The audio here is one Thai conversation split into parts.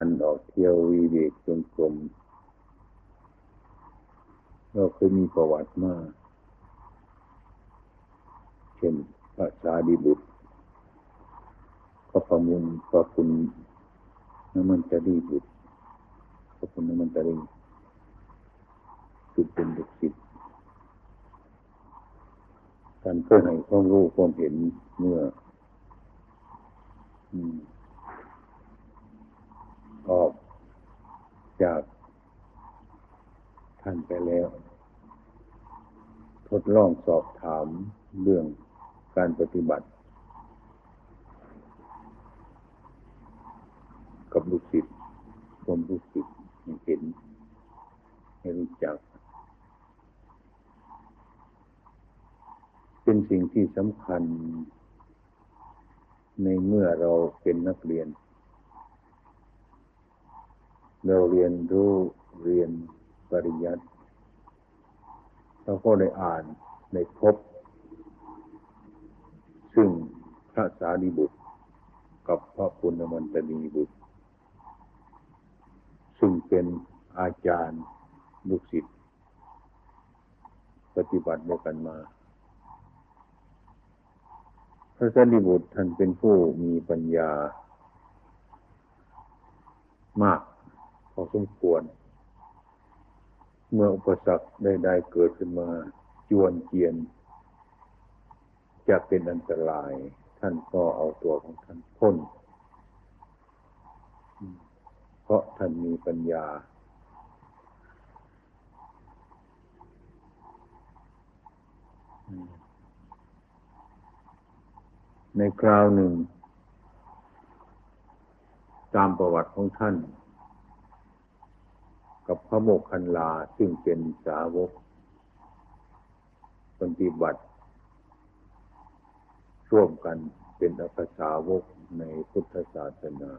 อันออกเที่ยววีเวกจงกรมเราเคยมีประวัติมาเช่นพระสาดีบุตรพระปมุนพระคุณน้ำมันจะดีบุตรพระคุณน้ำมันจะดีคือเป็นดุสิตการเพื่อให้ความรู้ความเห็นเมื่อ อืม ออกจากท่านไปแล้ว ทดลองสอบถามเรื่องการปฏิบัติ กับลูกศิษย์ผมลูกศิษย์เห็นให้รู้จัก เป็นสิ่งที่สำคัญ ในเมื่อเราเป็นนักเรียน เราเรียนรู้เรียนปริยัติเราก็ได้อ่านได้พบ ซึ่งพระสารีบุตร กับพระปุณณมันตนีบุตร ซึ่งเป็นอาจารย์ลูกศิษย์ปฏิบัติด้วยกันมา พระสารีบุตรท่านเป็นผู้มีปัญญามาก อสมควร เมื่ออุปสรรคใดๆเกิดขึ้นมาจวนเจียน จะเป็นอันตราย ท่านก็เอาตัวของท่านพ้น เพราะท่านมีปัญญา ในคราวหนึ่ง ตามประวัติของท่าน กับพระโมกขันลาซึ่งเป็นสาวกปฏิบัติร่วมกันเป็นอักษาวกในพุทธศาสนา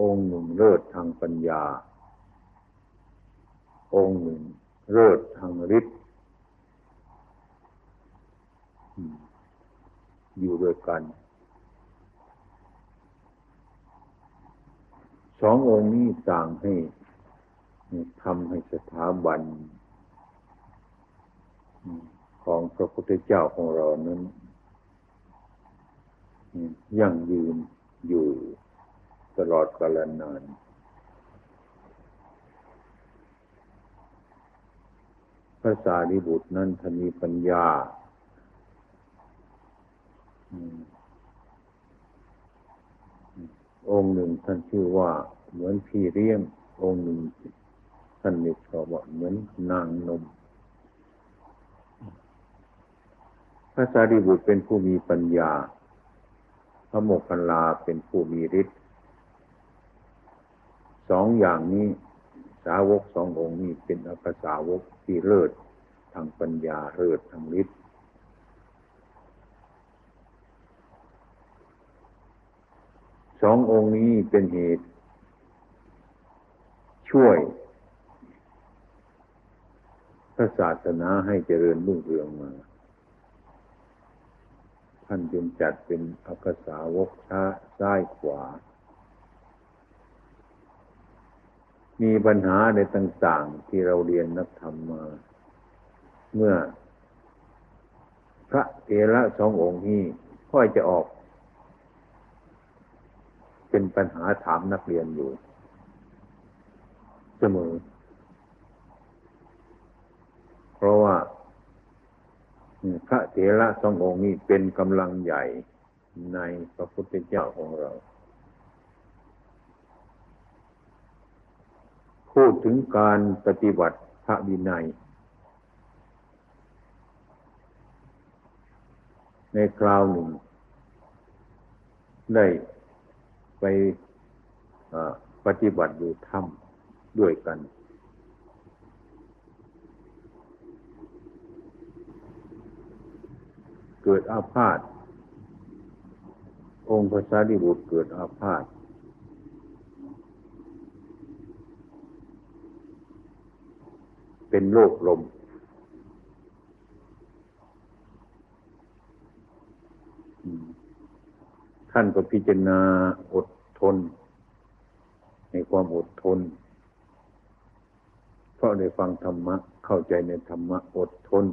องค์หนึ่งเลิศทางปัญญา องค์หนึ่งเลิศทางฤทธิ์อยู่ด้วยกันสององค์นี้ต่างให้ ทำให้สถาบันของพระพุทธเจ้าของเรานั้นยั่งยืนอยู่ตลอดกาลนาน พระสารีบุตรนั้นท่านมีปัญญา องค์หนึ่งท่านชื่อว่าเหมือนพี่เลี้ยงองค์หนึ่ง ท่านนี่ก็บอกเหมือนนางนม พระสารีบุตรเป็นผู้มีปัญญา พระโมคคัลลาเป็นผู้มีฤทธิ์สองอย่างนี้สาวกสององค์นี้เป็นอัปสาวกที่เลิศทางปัญญาเลิศทางฤทธิ์สององค์นี้เป็นเหตุ ช่วย ระศาสนาให้เจริญรุ่งเรืองมา ท่านจึงจัดเป็นอักษาวกช้าซ้ายขวา มีปัญหาในต่างๆที่เราเรียนนักธรรมมา เมื่อ พระเถระสององค์นี้ค่อยจะออก เป็นปัญหาถามนักเรียนอยู่ เสมอ ราะว่าพระเถระสององค์นี้เป็นกำลังใหญ่ในพระพุทธเจ้าของเรา พูดถึงการปฏิบัติพระวินัย ในคราวหนึ่ง ได้ไปปฏิบัติอยู่ถ้ำด้วยกัน เกิดอาพาธองค์พระสารีบุตรเกิดอาพาธเป็นโรคลม ท่านก็พิจารณาอดทน ในความอดทน เพราะได้ฟังธรรมะ เข้าใจในธรรมะอดทน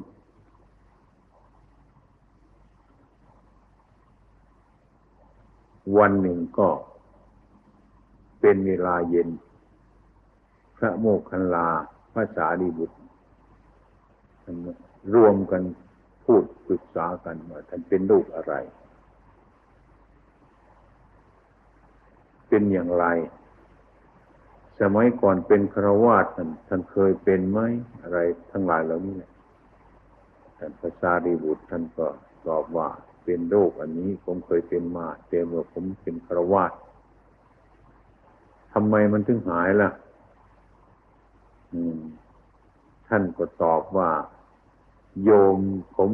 วันหนึ่งก็เป็นเวลาเย็น พระโมคคัลลาพระสารีบุตรรวมกันพูดปรึกษากันว่าท่านเป็นลูกอะไร เป็นอย่างไร สมัยก่อนเป็นครวาสท่านท่านเคยเป็นไหมอะไรทั้งหลายเหล่านี้ท่านพระสารีบุตรท่านก็ตอบว่า เป็นโรคอันนี้ผมเคยเป็นมาแต่เมื่อผมเป็นครวาสทำไมมันถึงหายล่ะ ท่านก็ตอบว่า โยมผม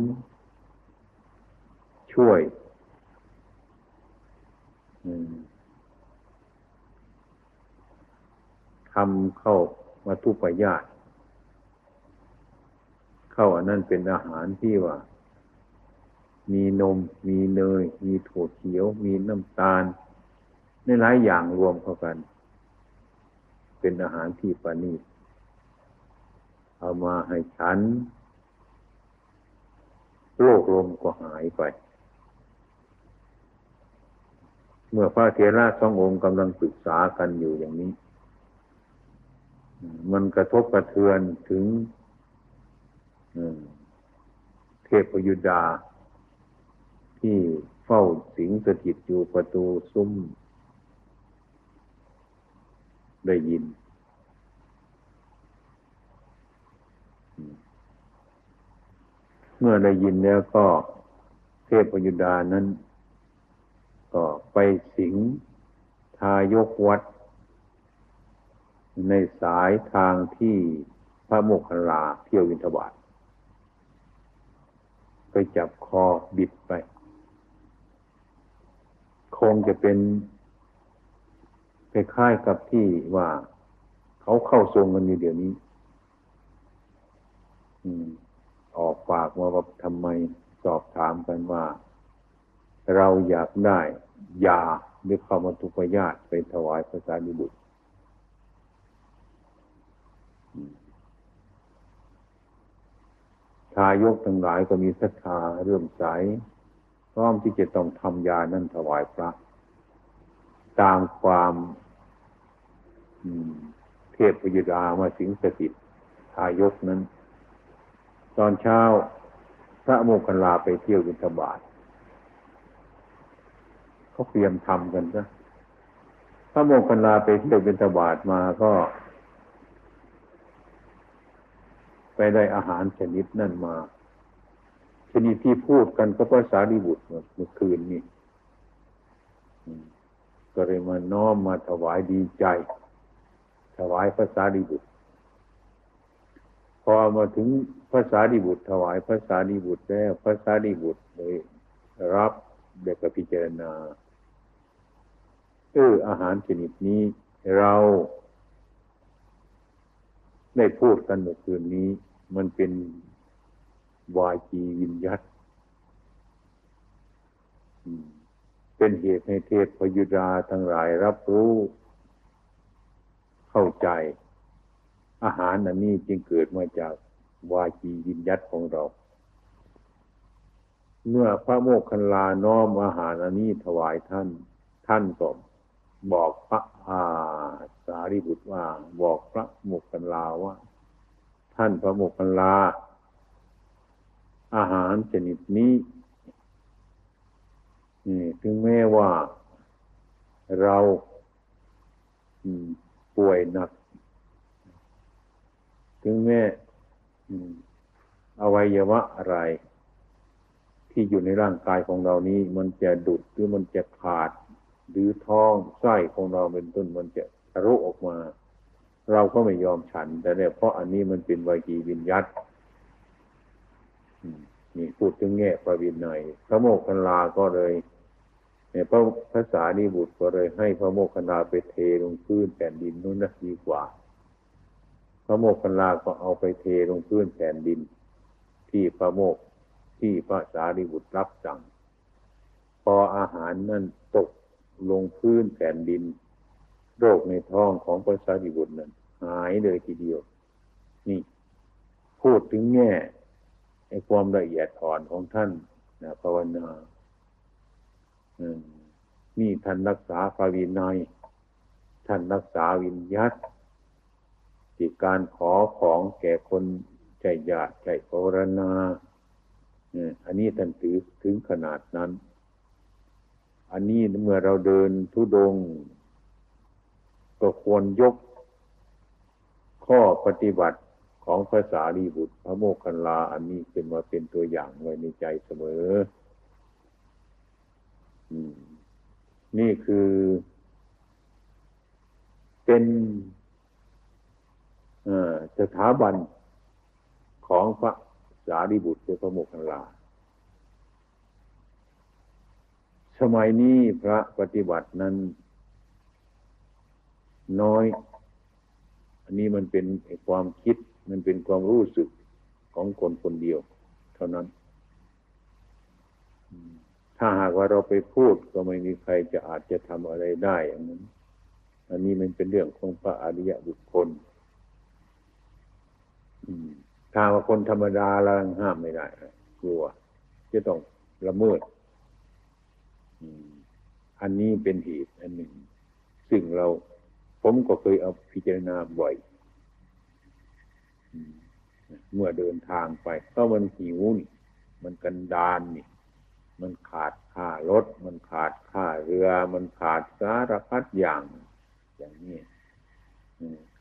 ช่วยทำเข้ามาทุปยาตเข้าอันนั้นเป็นอาหารที่ว่า มีนม มีเนย มีถั่วเขียว มีน้ำตาลในหลายอย่างรวมเข้ากัน เป็นอาหารที่ประณีตเอามาให้ฉัน โรคลมก็หายไป เมื่อพระเทระสององค์กำลังศึกษากันอยู่อย่างนี้ มันกระทบกระเทือนถึงเทพยุดา ที่เฝ้าสิงสถิตอยู่ประตูซุ้ม ได้ยิน เมื่อได้ยินแล้วก็เทพยุดานั้น ก็ไปสิงทายกวัด ในสายทางที่พระโมคคัลลาเที่ยววินทบาทไปจับคอบิดไป คงจะเป็นคล้ายๆกับที่ว่าเขาเข้าทรงกันอยู่เดี๋ยวนี้ออกปากมาว่าทำไมสอบถามกันว่า เราอยากได้ยาหรือเข้ามาทุกญาติไปถวายพระสารีบุตรชายกทั้งหลายก็มีศรัทธาเรื่มใส พร้อมที่จะต้องทำยานั้นถวายพระ ตามความเทพยดามาสิงสถิตทายกนั้น ตอนเช้าพระโมคคัลลาไปเที่ยวบิณฑบาตเขาเตรียมทำกันซะพระโมคคัลลาไปเที่ยวบิณฑบาตมาก็ ไปได้อาหารชนิดนั่นมา ชนิดที่พูดกันก็ภาษาดีบุตรเมื่อคืนนี้ก็เลยมาน้อมมาถวายดีใจ ถวายพระสารีบุตร พอมาถึงพระสารีบุตร ถวายพระสารีบุตรแล้วพระสารีบุตรเลยรับเด็กพิจารณาเอออาหารชนิดนี้เราได้พูดกันเมื่อคืนนี้ มันเป็น วาจีวิญญัตเป็นเหตุให้เทพพยุดาทั้งหลายรับรู้ เข้าใจ อาหารอันนี้จึงเกิดมาจากวาจียินยัตของเรา เมื่อพระโมคคัลลาน้อมอาหารอันนี้ถวายท่าน ท่านก็บอกพระอาสารีบุตรว่า บอกพระโมคคัลลาว่า ท่านพระโมคคัลลา อาหารชนิดนี้ถึงแม้ว่าเราป่วยหนัก ถึงแม้อวัยวะอะไร ที่อยู่ในร่างกายของเรานี้ มันจะดุดหรือมันจะขาด หรือท้องไส้ของเราเป็นต้นมันจะทะลุออกมา เราก็ไม่ยอมฉัน แต่เนี่ยเพราะอันนี้มันเป็นวิกีวิญญัต นี่พูดถึงแง่ประวินัยพระโมกขันลาก็เลยเนี่ยพระภาษานิบุตรก็เลยให้พระโมคคัลลาไปเทลงพื้นแผ่นดินนู้นนะดีกว่า พระโมคคัลลาก็เอาไปเทลงพื้นแผ่นดิน ที่พระโมกที่พระสารีบุตรรับสั่ง พออาหารนั่นตกลงพื้นแผ่นดิน โรคในท้องของพระสารีบุตรนั้นหายเลยทีเดียว นี่ พูดถึงแง่ ความละเอียดอ่อนของท่านนะภาวนานี่ท่านรักษาภาวินัย ท่านรักษาวิญญัติที่การขอของแก่คนใจญาติใจภาวนาอันนี้ท่านถือถึงขนาดนั้น อันนี้เมื่อเราเดินทุดง ก็ควรยกข้อปฏิบัติ ของภาษาลีบุตรพระโมคคัลลาอันนี้เป็นมาเป็นตัวอย่างไว้ในใจเสมอนี่คือ เป็นสถาบันของพระสารีบุตรคือพระโมคคัลลา สมัยนี้พระปฏิบัตินั้น น้อย อันนี้มันเป็นความคิด มันเป็นความรู้สึกของคนคนเดียว เท่านั้น ถ้าหากว่าเราไปพูดก็ไม่มีใครจะอาจจะทำอะไรได้อย่างนั้น อันนี้มันเป็นเรื่องของพระอริยบุคคลถ้าว่าคนธรรมดาเราห้ามไม่ได้กลัวจะต้องละเมิดอันนี้เป็นเหตุอันหนึ่ง ซึ่งเราผมก็เคยเอาพิจารณาบ่อย เมื่อเดินทางไป ก็มันหิวนี่ มันกันดานนี่ มันขาดค่ารถ มันขาดค่าเรือ มันขาดสารพัดอย่าง อย่างนี้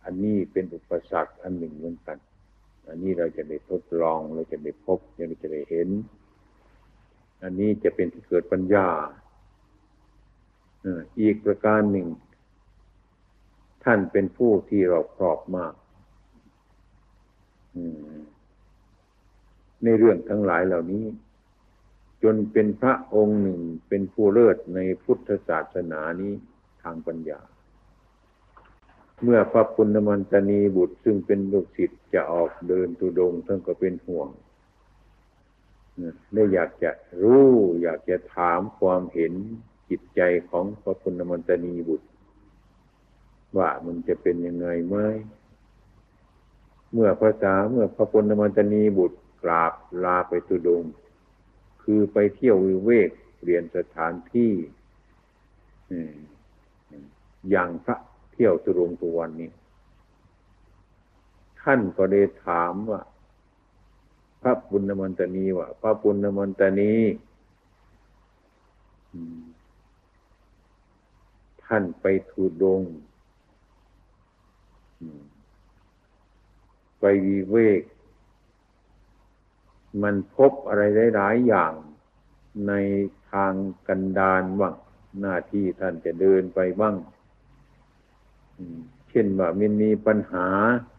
อันนี้เป็นอุปสรรคอันหนึ่งเหมือนกัน อันนี้เราจะได้ทดลอง เราจะได้พบเราจะได้เห็น อันนี้จะเป็นที่เกิดปัญญาอีกประการหนึ่ง ท่านเป็นผู้ที่เราครอบมาก ในเรื่องทั้งหลายเหล่านี้ จนเป็นพระองค์หนึ่งเป็นผู้เลิศในพุทธศาสนานี้ทางปัญญา เมื่อพระปุณณมันตนีบุตรซึ่งเป็นลูกศิษย์จะออกเดินตุดงท่านก็เป็นห่วงได้อยากจะรู้อยากจะถามความเห็นจิตใจของพระปุณณมันตนีบุตร ว่ามันจะเป็นยังไงไหม เมื่อภาษาเมื่อพระปุณณมันตนีบุตรกราบลาไปตุดง คือไปเที่ยววิเวกเรียนสถานที่อย่างพระเที่ยวตุรงตุวันนี้ ท่านก็ได้ถามว่า พระปุณณมันตนีว่าพระปุณณมันตนีท่านไปทูดง ไปวีเวก มันพบอะไรได้หลายอย่างในทางกันดานบ้างหน้าที่ท่านจะเดินไปบ้างเช่นว่ามันมีปัญหา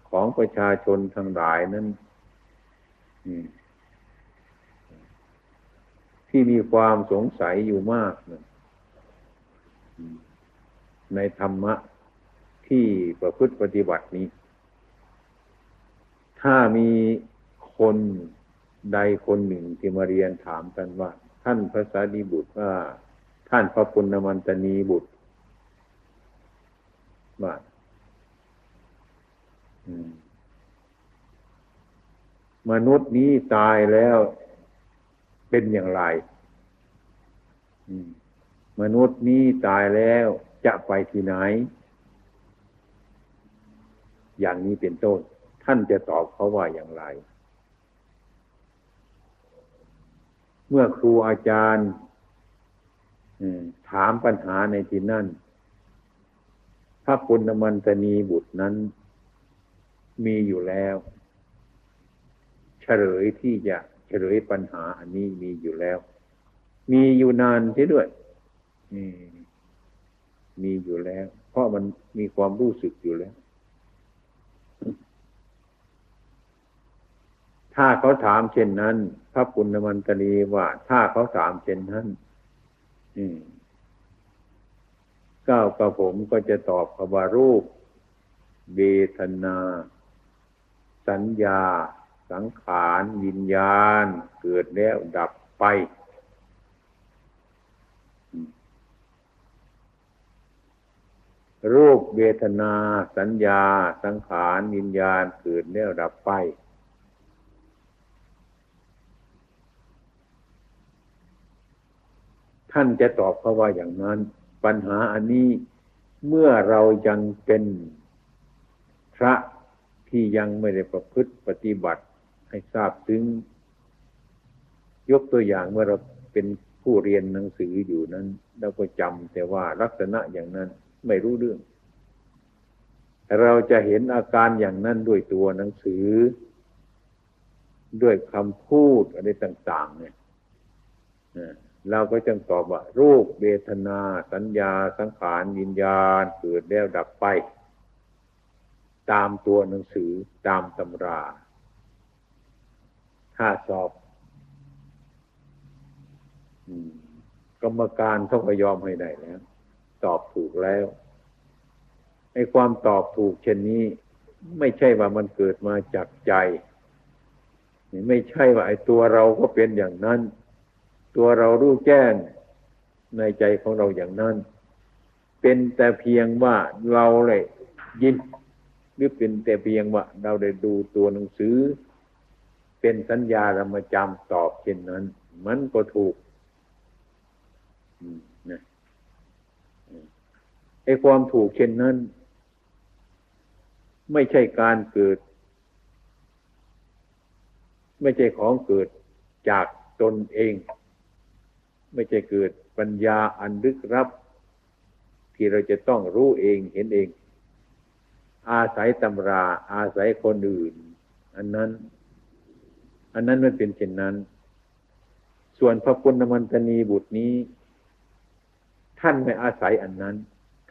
ของประชาชนทั้งหลายนั้นที่มีความสงสัยอยู่มากนะในธรรมะที่ประพฤติปฏิบัตินี้ ถ้ามีคนใดคนหนึ่งที่มาเรียนถามกันว่า ท่านพระสารีบุตรว่า ท่านพระปุณณมันตนีบุตรว่ามนุษย์นี้ตายแล้วเป็นอย่างไรมนุษย์นี้ตายแล้วจะไปที่ไหน อย่างนี้เป็นต้น ท่านจะตอบเขาว่าอย่างไร เมื่อครูอาจารย์ถามปัญหาในที่นั่น พระปุณณมันตนีบุตรนั้น มีอยู่แล้ว เฉลยที่จะเฉลยปัญหาอันนี้มีอยู่แล้ว มีอยู่นานที่ด้วยมีอยู่แล้ว เพราะมันมีความรู้สึกอยู่แล้ว ถ้าเขาถามเช่นนั้น พระปุณณมันตนีว่าถ้าเขาถามเช่นนั้นอืก้าวกับผมก็จะตอบคำว่ารูปเบทนาสัญญาสังขารวิญญาณเกิดแล้วดับไปรรูปเวทนา สัญญา สังขารวิญญาณ เกิดแล้วดับไป ท่านจะตอบเขาว่าอย่างนั้น ปัญหาอันนี้เมื่อเรายังเป็นพระที่ยังไม่ได้ประพฤติปฏิบัติให้ทราบถึง ยกตัวอย่างเมื่อเราเป็นผู้เรียนหนังสืออยู่นั้นเราก็จำแต่ว่าลักษณะอย่างนั้นไม่รู้เรื่อง เราจะเห็นอาการอย่างนั้นด้วยตัวหนังสือ ด้วยคำพูดอะไรต่าง ๆ เนี่ย เราก็จึงตอบว่า รูปเวทนา สัญญา สังขารวิญญาณเกิดแล้วดับไป ตามตัวหนังสือตามตำรา ถ้าสอบกรรมการต้องไปยอมให้ได้แล้วตอบถูกแล้วไอ้ความตอบถูกเช่นนี้ ไม่ใช่ว่ามันเกิดมาจากใจ ไม่ใช่ว่าไอ้ตัวเราก็เป็นอย่างนั้น ตัวเรารู้แจ้งในใจของเราอย่างนั้น เป็นแต่เพียงว่าเราเลยยินหรือเป็นแต่เพียงว่า เราได้ดูตัวหนังสือ เป็นสัญญาเรามาจำตอบเช่นนั้น มันก็ถูกนะไอ้ความถูกเช่นนั้น ไม่ใช่การเกิด ไม่ใช่ของเกิดจากตนเอง ไม่ใช่เกิดปัญญาอันลึกลับ ที่เราจะต้องรู้เองเห็นเอง อาศัยตำรา อาศัยคนอื่น อันนั้น อันนั้นมันเป็นเช่นนั้น ส่วนพระปุณณมันตนีบุตรนี้ ท่านไม่อาศัยอันนั้น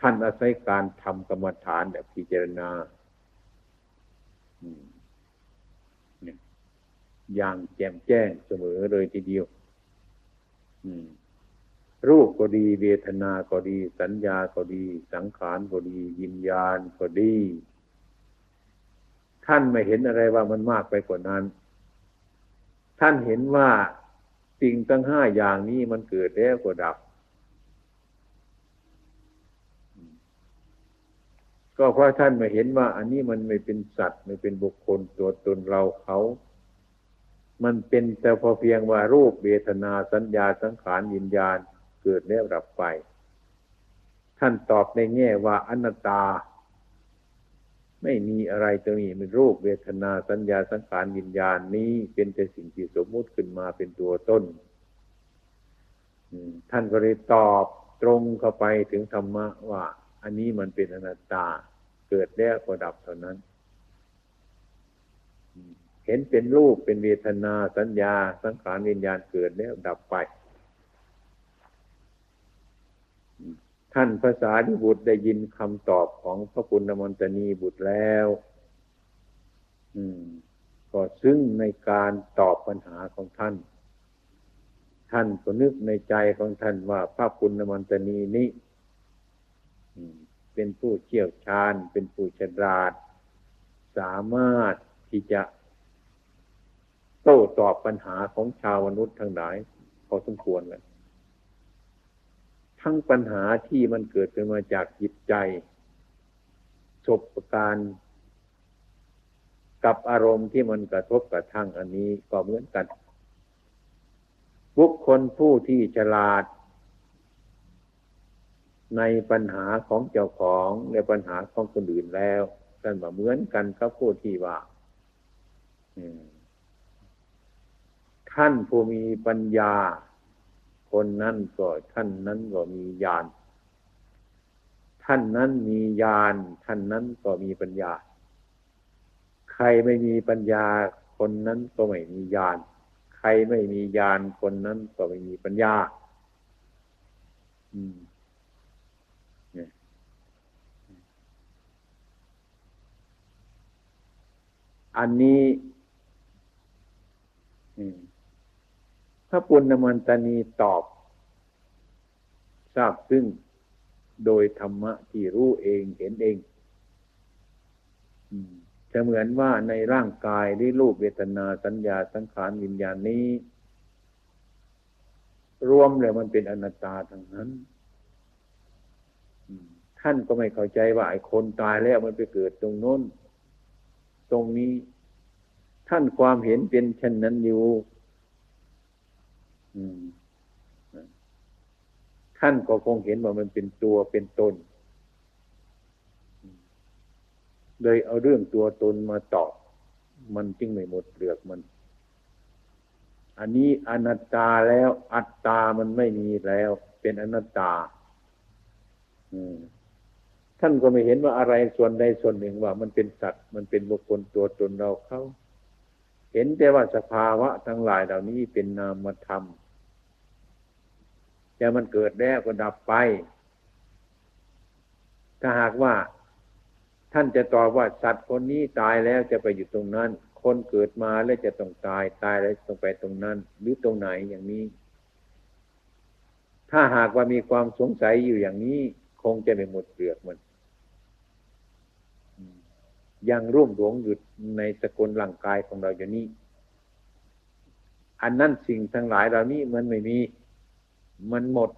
ท่านอาศัยการทำกรรมฐานแบบพิจารณาอย่างแจ่มแจ้งเสมอเลยทีเดียว รูปก็ดีเวทนาก็ดี สัญญาก็ดี สังขารก็ดียินญาณก็ดี ท่านไม่เห็นอะไรว่ามันมากไปกว่านั้น ท่านเห็นว่าสิ่งทั้งห้าอย่างนี้มันเกิดแล้วก็ดับ ก็เพราะท่านมาเห็นว่า อันนี้มันไม่เป็นสัตว์ไม่เป็นบุคคลตัวตนเราเขา มันเป็นแต่พอเพียงว่ารูปเวทนาสัญญาสังขารวิญญาณ เกิดแล้วดับไป ท่านตอบในแง่ว่าอนัตตา ไม่มีอะไรตรงนี้เป็นรูปเวทนาสัญญาสังขารวิญญาณนี้เป็นแต่สิ่งที่สมมุติขึ้นมาเป็นตัวต้นท่านก็เลยตอบตรงเข้าไปถึงธรรมะว่า อันนี้มันเป็นอนัตตา เกิดแล้วก็ดับเท่านั้นเห็นเป็นรูปเป็นเวทนาสัญญา สังขารวิญญาณเกิดแล้วดับไป ท่านภาษาดิบุตรได้ยินคำตอบของพระปุณณมนตนีบุตรแล้ว อืม ก็ซึ่งในการตอบปัญหาของท่าน ท่านก็นึกในใจของท่านว่าพระปุณณมนตนีนี้เป็นผู้เชี่ยวชาญ เป็นผู้ฉลาด สามารถที่จะโต้ตอบปัญหาของชาวมนุษย์ทั้งหลายพอสมควรเลย ทั้งปัญหาที่มันเกิดขึ้นมาจากจิตใจสบการกับอารมณ์ที่มันกระทบกระทั่งอันนี้ก็เหมือนกัน บุคคลผู้ที่ฉลาด ในปัญหาของเจ้าของในปัญหาของคนอื่นแล้วท่านว่าเหมือนกันกับผู้ที่ว่าท่านผู้มีปัญญา คนนั้นก็ท่านนั้นก็มีญาณท่านนั้นมีญาณท่านนั้นก็มีปัญญา ใครไม่มีปัญญา คนนั้นก็ไม่มีญาณใครไม่มีญาณคนนั้นก็ไม่มีปัญญา อืมอันนี้พ ระปุณณมันตานีตอบทราบซึ่งโดยธรรมะที่รู้เองเห็นเองจะเหมือนว่าในร่างกายที่รูปเวทนาสัญญาสังขารวิญญาณนี้ รวมเลยมันเป็นอนัตตาทั้งนั้นทท่านก็ไม่เข้าใจว่าไอ้คนตายแล้วมันไปเกิดตรงโน้น ตรงนี้ ท่านความเห็นเป็นเช่นนั้นอยู่ ท่านก็คงเห็นว่ามันเป็นตัวเป็นตน เลยเอาเรื่องตัวตนมาตอบ มันจึงไม่หมดเปลือกมัน อันนี้อนัตตาแล้ว อัตตามันไม่มีแล้ว เป็นอนัตตาท่านก็ไม่เห็นว่าอะไรส่วนใดส่วนหนึ่งว่า มันเป็นสัตว์ มันเป็นบุคคลตัวตนเราเขาเห็นแต่ว่าสภาวะทั้งหลายเหล่านี้เป็นนามธรรม แต่มันเกิดแล้วก็ดับไป ถ้าหากว่า ท่านจะตอบว่าสัตว์คนนี้ตายแล้วจะไปอยู่ตรงนั้น คนเกิดมาแล้วจะต้องตายตายแล้วต้องไปตรงนั้น หรือตรงไหนอย่างนี้ ถ้าหากว่ามีความสงสัยอยู่อย่างนี้ คงจะไม่หมดเปลือกมันยังร่วมหลวงอยู่ในสกุลร่างกายของเราอยู่นี้ อันนั้นสิ่งทั้งหลายเหล่านี้มันไม่มี มันหมด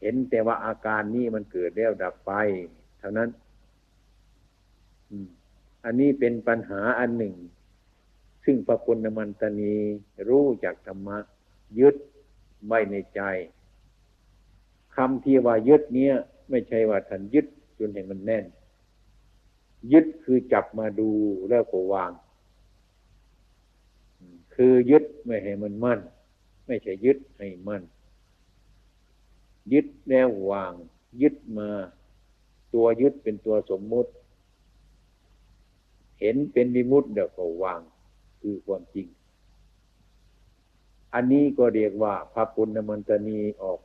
เห็นแต่ว่าอาการนี้มันเกิดแล้วดับไป เท่านั้นอันนี้เป็นปัญหาอันหนึ่ง ซึ่งพระคุณมันตนีรู้จากธรรมะ ยึดไว้ในใจคำที่ว่ายึดเนี้ยไม่ใช่ว่าท่านยึดจนเห็นมันแน่น ยึดคือจับมาดูแล้วก็วาง คือยึดไม่ให้มันมั่น ไม่ใช่ยึดให้มั่น ยึดแล้ววาง ยึดมา ตัวยึดเป็นตัวสมมุติ เห็นเป็นวิมุตต์เดี๋ยวก็วาง คือความจริง อันนี้ก็เรียกว่าพระปุณมันตนีออก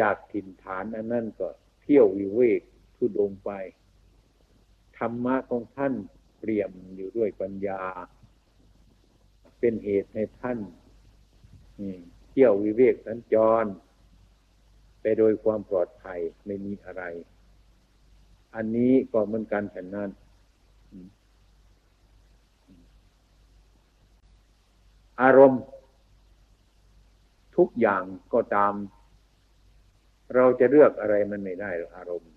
จากถิ่นฐานอันนั้นก็เที่ยววิเวกทุดงไป ธรรมะของท่านเปลี่ยมอยู่ด้วยปัญญา เป็นเหตุให้ท่าน เที่ยววิเวกสัญจร ไปโดยความปลอดภัยไม่มีอะไร อันนี้ก็เหมือนกันฉันนั้น อารมณ์ ทุกอย่างก็ตาม เราจะเลือกอะไรมันไม่ได้หรอกอารมณ์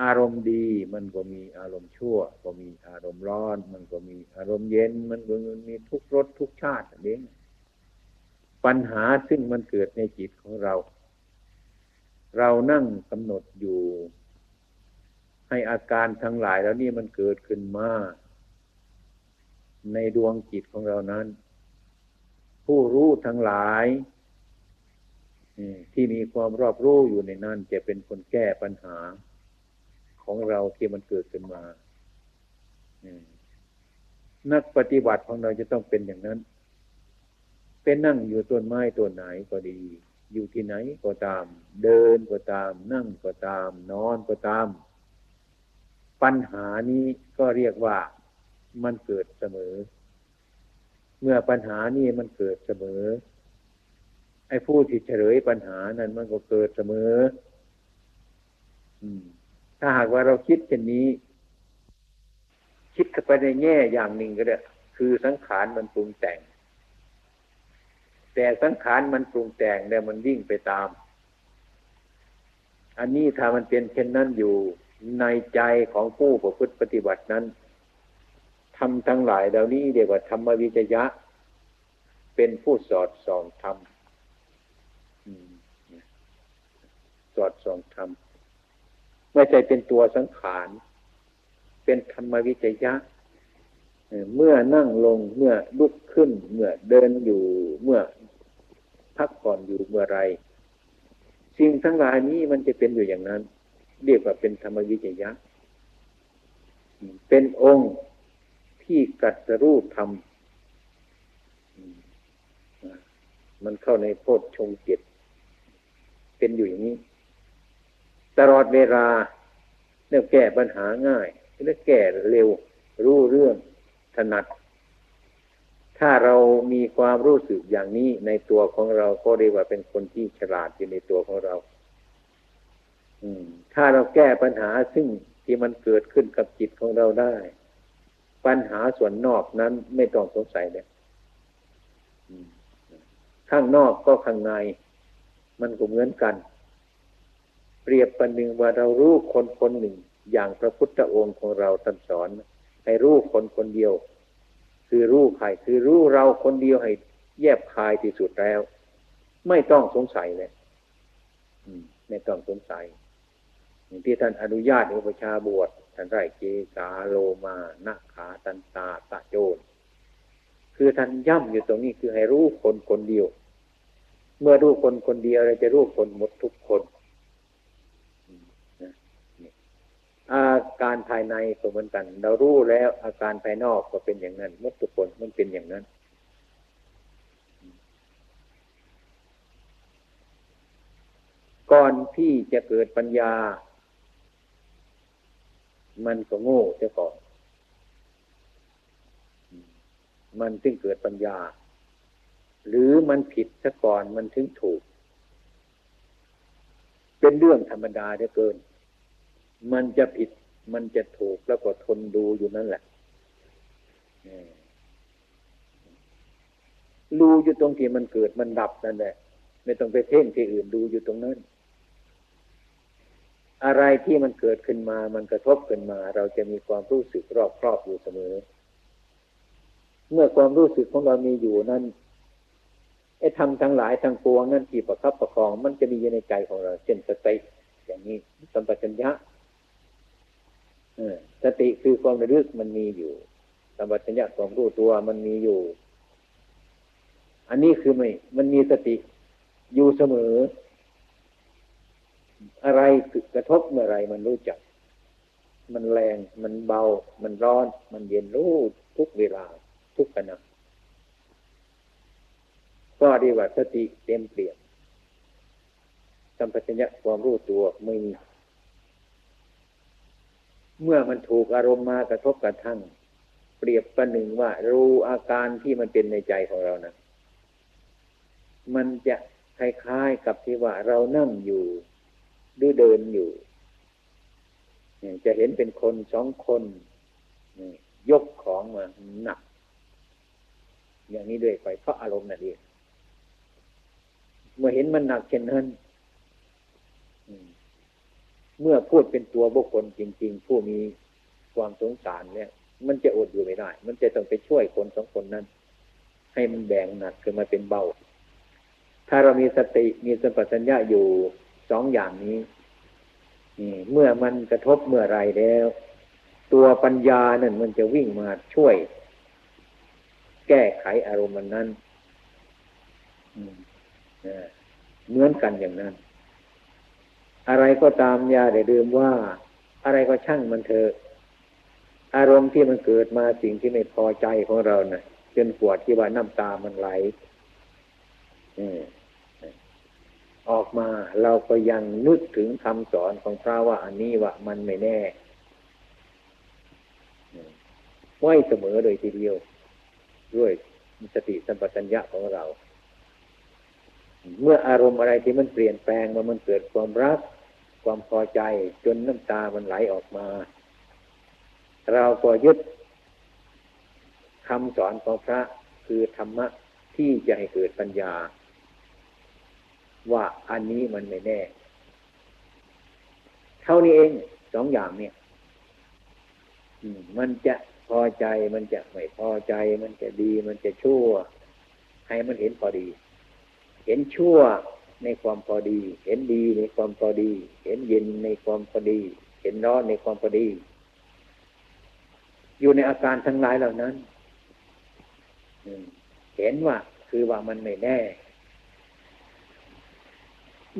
อารมณ์ดีมันก็มีอารมณ์ชั่ว ก็มีอารมณ์ร้อน มันก็มีอารมณ์เย็น มันก็มีทุกรสทุกชาตินี้ ปัญหาซึ่งมันเกิดในจิตของเรา เรานั่งกำหนดอยู่ ให้อาการทั้งหลายแล้วนี่มันเกิดขึ้นมาในดวงจิตของเรานั้น ผู้รู้ทั้งหลายที่มีความรอบรู้อยู่ในนั้นจะเป็นคนแก้ปัญหาของเราที่มันเกิดขึ้นมา นักปฏิบัติของเราจะต้องเป็นอย่างนั้น เป็นนั่งอยู่ต้นไม้ต้นไหนก็ดี อยู่ที่ไหนก็ตาม เดินก็ตาม นั่งก็ตาม นอนก็ตาม ปัญหานี้ก็เรียกว่ามันเกิดเสมอ เมื่อปัญหานี้มันเกิดเสมอ ไอ้ผู้ที่เฉลยปัญหานั้นมันก็เกิดเสมอถ้าหากว่าเราคิดเช่นนี้ คิดไปในแง่อย่างหนึ่งก็ได้คือสังขารมันปรุงแต่ง แต่สังขารมันปรุงแต่งแล้วมันวิ่งไปตาม อันนี้ถ้ามันเป็นเช่นนั้นอยู่ในใจของผู้ประพฤติปฏิบัตินั้นทำทั้งหลายเหล่านี้เรียกว่าธรรมวิจยะ เป็นผู้สอดส่องธรรมสอดส่องธรรมไม่ใช่เป็นตัวสังขาร เป็นธรรมวิจยะ เมื่อนั่งลงเมื่อลุกขึ้น เมื่อเดินอยู่เมื่อ พักผ่อนอยู่เมื่อไร สิ่งทั้งหลายนี้มันจะเป็นอยู่อย่างนั้น เรียกว่าเป็นธรรมวิจยะเป็นองค์ที่กัตรูปธรรมมันเข้าในโพชฌงเจ็ดเป็นอยู่อย่างนี้ ตลอดเวลาเนี่ยแก้ปัญหาง่ายเนี่ยแก้เร็วรู้เรื่องถนัด ถ้าเรามีความรู้สึกอย่างนี้ในตัวของเราก็เรียกว่าเป็นคนที่ฉลาดอยู่ในตัวของเราถ้าเราแก้ปัญหาซึ่งที่มันเกิดขึ้นกับจิตของเราได้ ปัญหาส่วนนอกนั้นไม่ต้องสงสัยเลยข้างนอกก็ข้างใน มันก็เหมือนกัน เปรียบประหนึ่งว่าเรารู้คนคนหนึ่ง อย่างพระพุทธองค์ของเราท่านสอน ให้รู้คนคนเดียว คือรู้ใครคือรู้เราคนเดียวให้แยบคายที่สุดแล้ว ไม่ต้องสงสัยเลยไม่ต้องสงสัยอย่างที่ท่านอนุญาตอุปชาบวชท่านไรเกสาโลมานาขาตันตาตะโจนคือท่านย่ำอยู่ตรงนี้คือให้รู้คนคนเดียว เมื่อรู้คนคนเดียวเราจะรู้คนหมดทุกคน อาการภายในก็เหมือนกัน เรารู้แล้ว อาการภายนอกก็เป็นอย่างนั้นหมดทุกคนมันเป็นอย่างนั้น ก่อนที่จะเกิดปัญญา มันก็โง่เสียก่อน มันจึงเกิดปัญญา หรือมันผิดซะก่อนมันถึงถูก เป็นเรื่องธรรมดาเด้อเกิน มันจะผิด มันจะถูกแล้วก็ทนดูอยู่นั่นแหละดูอยู่ตรงที่มันเกิดมันดับนั่นแหละไม่ต้องไปเพ่งที่อื่นดูอยู่ตรงนั้น อะไรที่มันเกิดขึ้นมา มันกระทบขึ้นมา เราจะมีความรู้สึกรอบครอบอยู่เสมอ เมื่อความรู้สึกของเรามีอยู่นั้นไอ้ทำทั้งหลายทั้งปวงนั่นที่ประคับประคอง มันจะมีอยู่ในใจของเราเช่นสติอย่างนี้สัมปชัญญะ สติคือความระลึกมันมีอยู่สัมปชัญญะความรู้ตัวมันมีอยู่ อันนี้คือไม่ มันมีสติอยู่เสมอ อะไรกระทบเมื่อไรมันรู้จัก มันแรง มันเบา มันร้อน มันเย็นรู้ทุกเวลา ทุกขณะก็ดีว่าสติเต็มเปลี่ยนสัมปชัญญะความรู้ตัวไม่มี เมื่อมันถูกอารมณ์มากระทบกระทั่ง เปรียบประหนึ่งว่า รู้อาการที่มันเป็นในใจของเรานะมันจะคล้ายๆกับที่ว่าเรานั่งอยู่หรือเดินอยู่จะเห็นเป็นคนสองคนยกของมาหนัก อย่างนี้ด้วยไปเพราะอารมณ์นั่นเองเมื่อเห็นมันหนักเช่นนั้น เมื่อพูดเป็นตัวบุคคลจริง ๆ ผู้มีความสงสารเนี่ย มันจะอดอยู่ไม่ได้ มันจะต้องไปช่วยคนสองคนนั้น ให้มันแบ่งหนักขึ้นมาเป็นเบา ถ้าเรามีสติมีสัมปชัญญะอยู่สองอย่างนี้เมื่อมันกระทบเมื่อไรแล้ว ตัวปัญญานั่นมันจะวิ่งมาช่วย แก้ไขอารมณ์นั้นเหมือนกันอย่างนั้น อะไรก็ตามอย่าได้ลืมว่า อะไรก็ช่างมันเถอะอารมณ์ที่มันเกิดมาสิ่งที่ไม่พอใจของเรานะ่ะจนปวดที่ว่าน้ำตามันไหลออกมาเราก็ยังนึกถึงคำสอนของพระว่าอันนี้ว่ามันไม่แน่ไว้เสมอเลยทีเดียว ด้วยสติสัมปชัญญะของเรา เมื่ออารมณ์อะไรที่มันเปลี่ยนแปลงมามันเกิดความรัก ความพอใจจนน้ำตามันไหลออกมา เราก็ยึดคำสอนของพระคือธรรมะที่จะให้เกิดปัญญา ว่าอันนี้มันไม่แน่ เท่านี้เองสองอย่างเนี่ยมันจะพอใจมันจะไม่พอใจ มันจะดีมันจะชั่ว ให้มันเห็นพอดี ห็นชั่วในความพอดี เห็นดีในความพอดี เห็นเย็นในความพอดี เห็นร้อนในความพอดี อยู่ในอาการทั้งหลายเหล่านั้นเห็นว่าคือว่ามันไม่แน่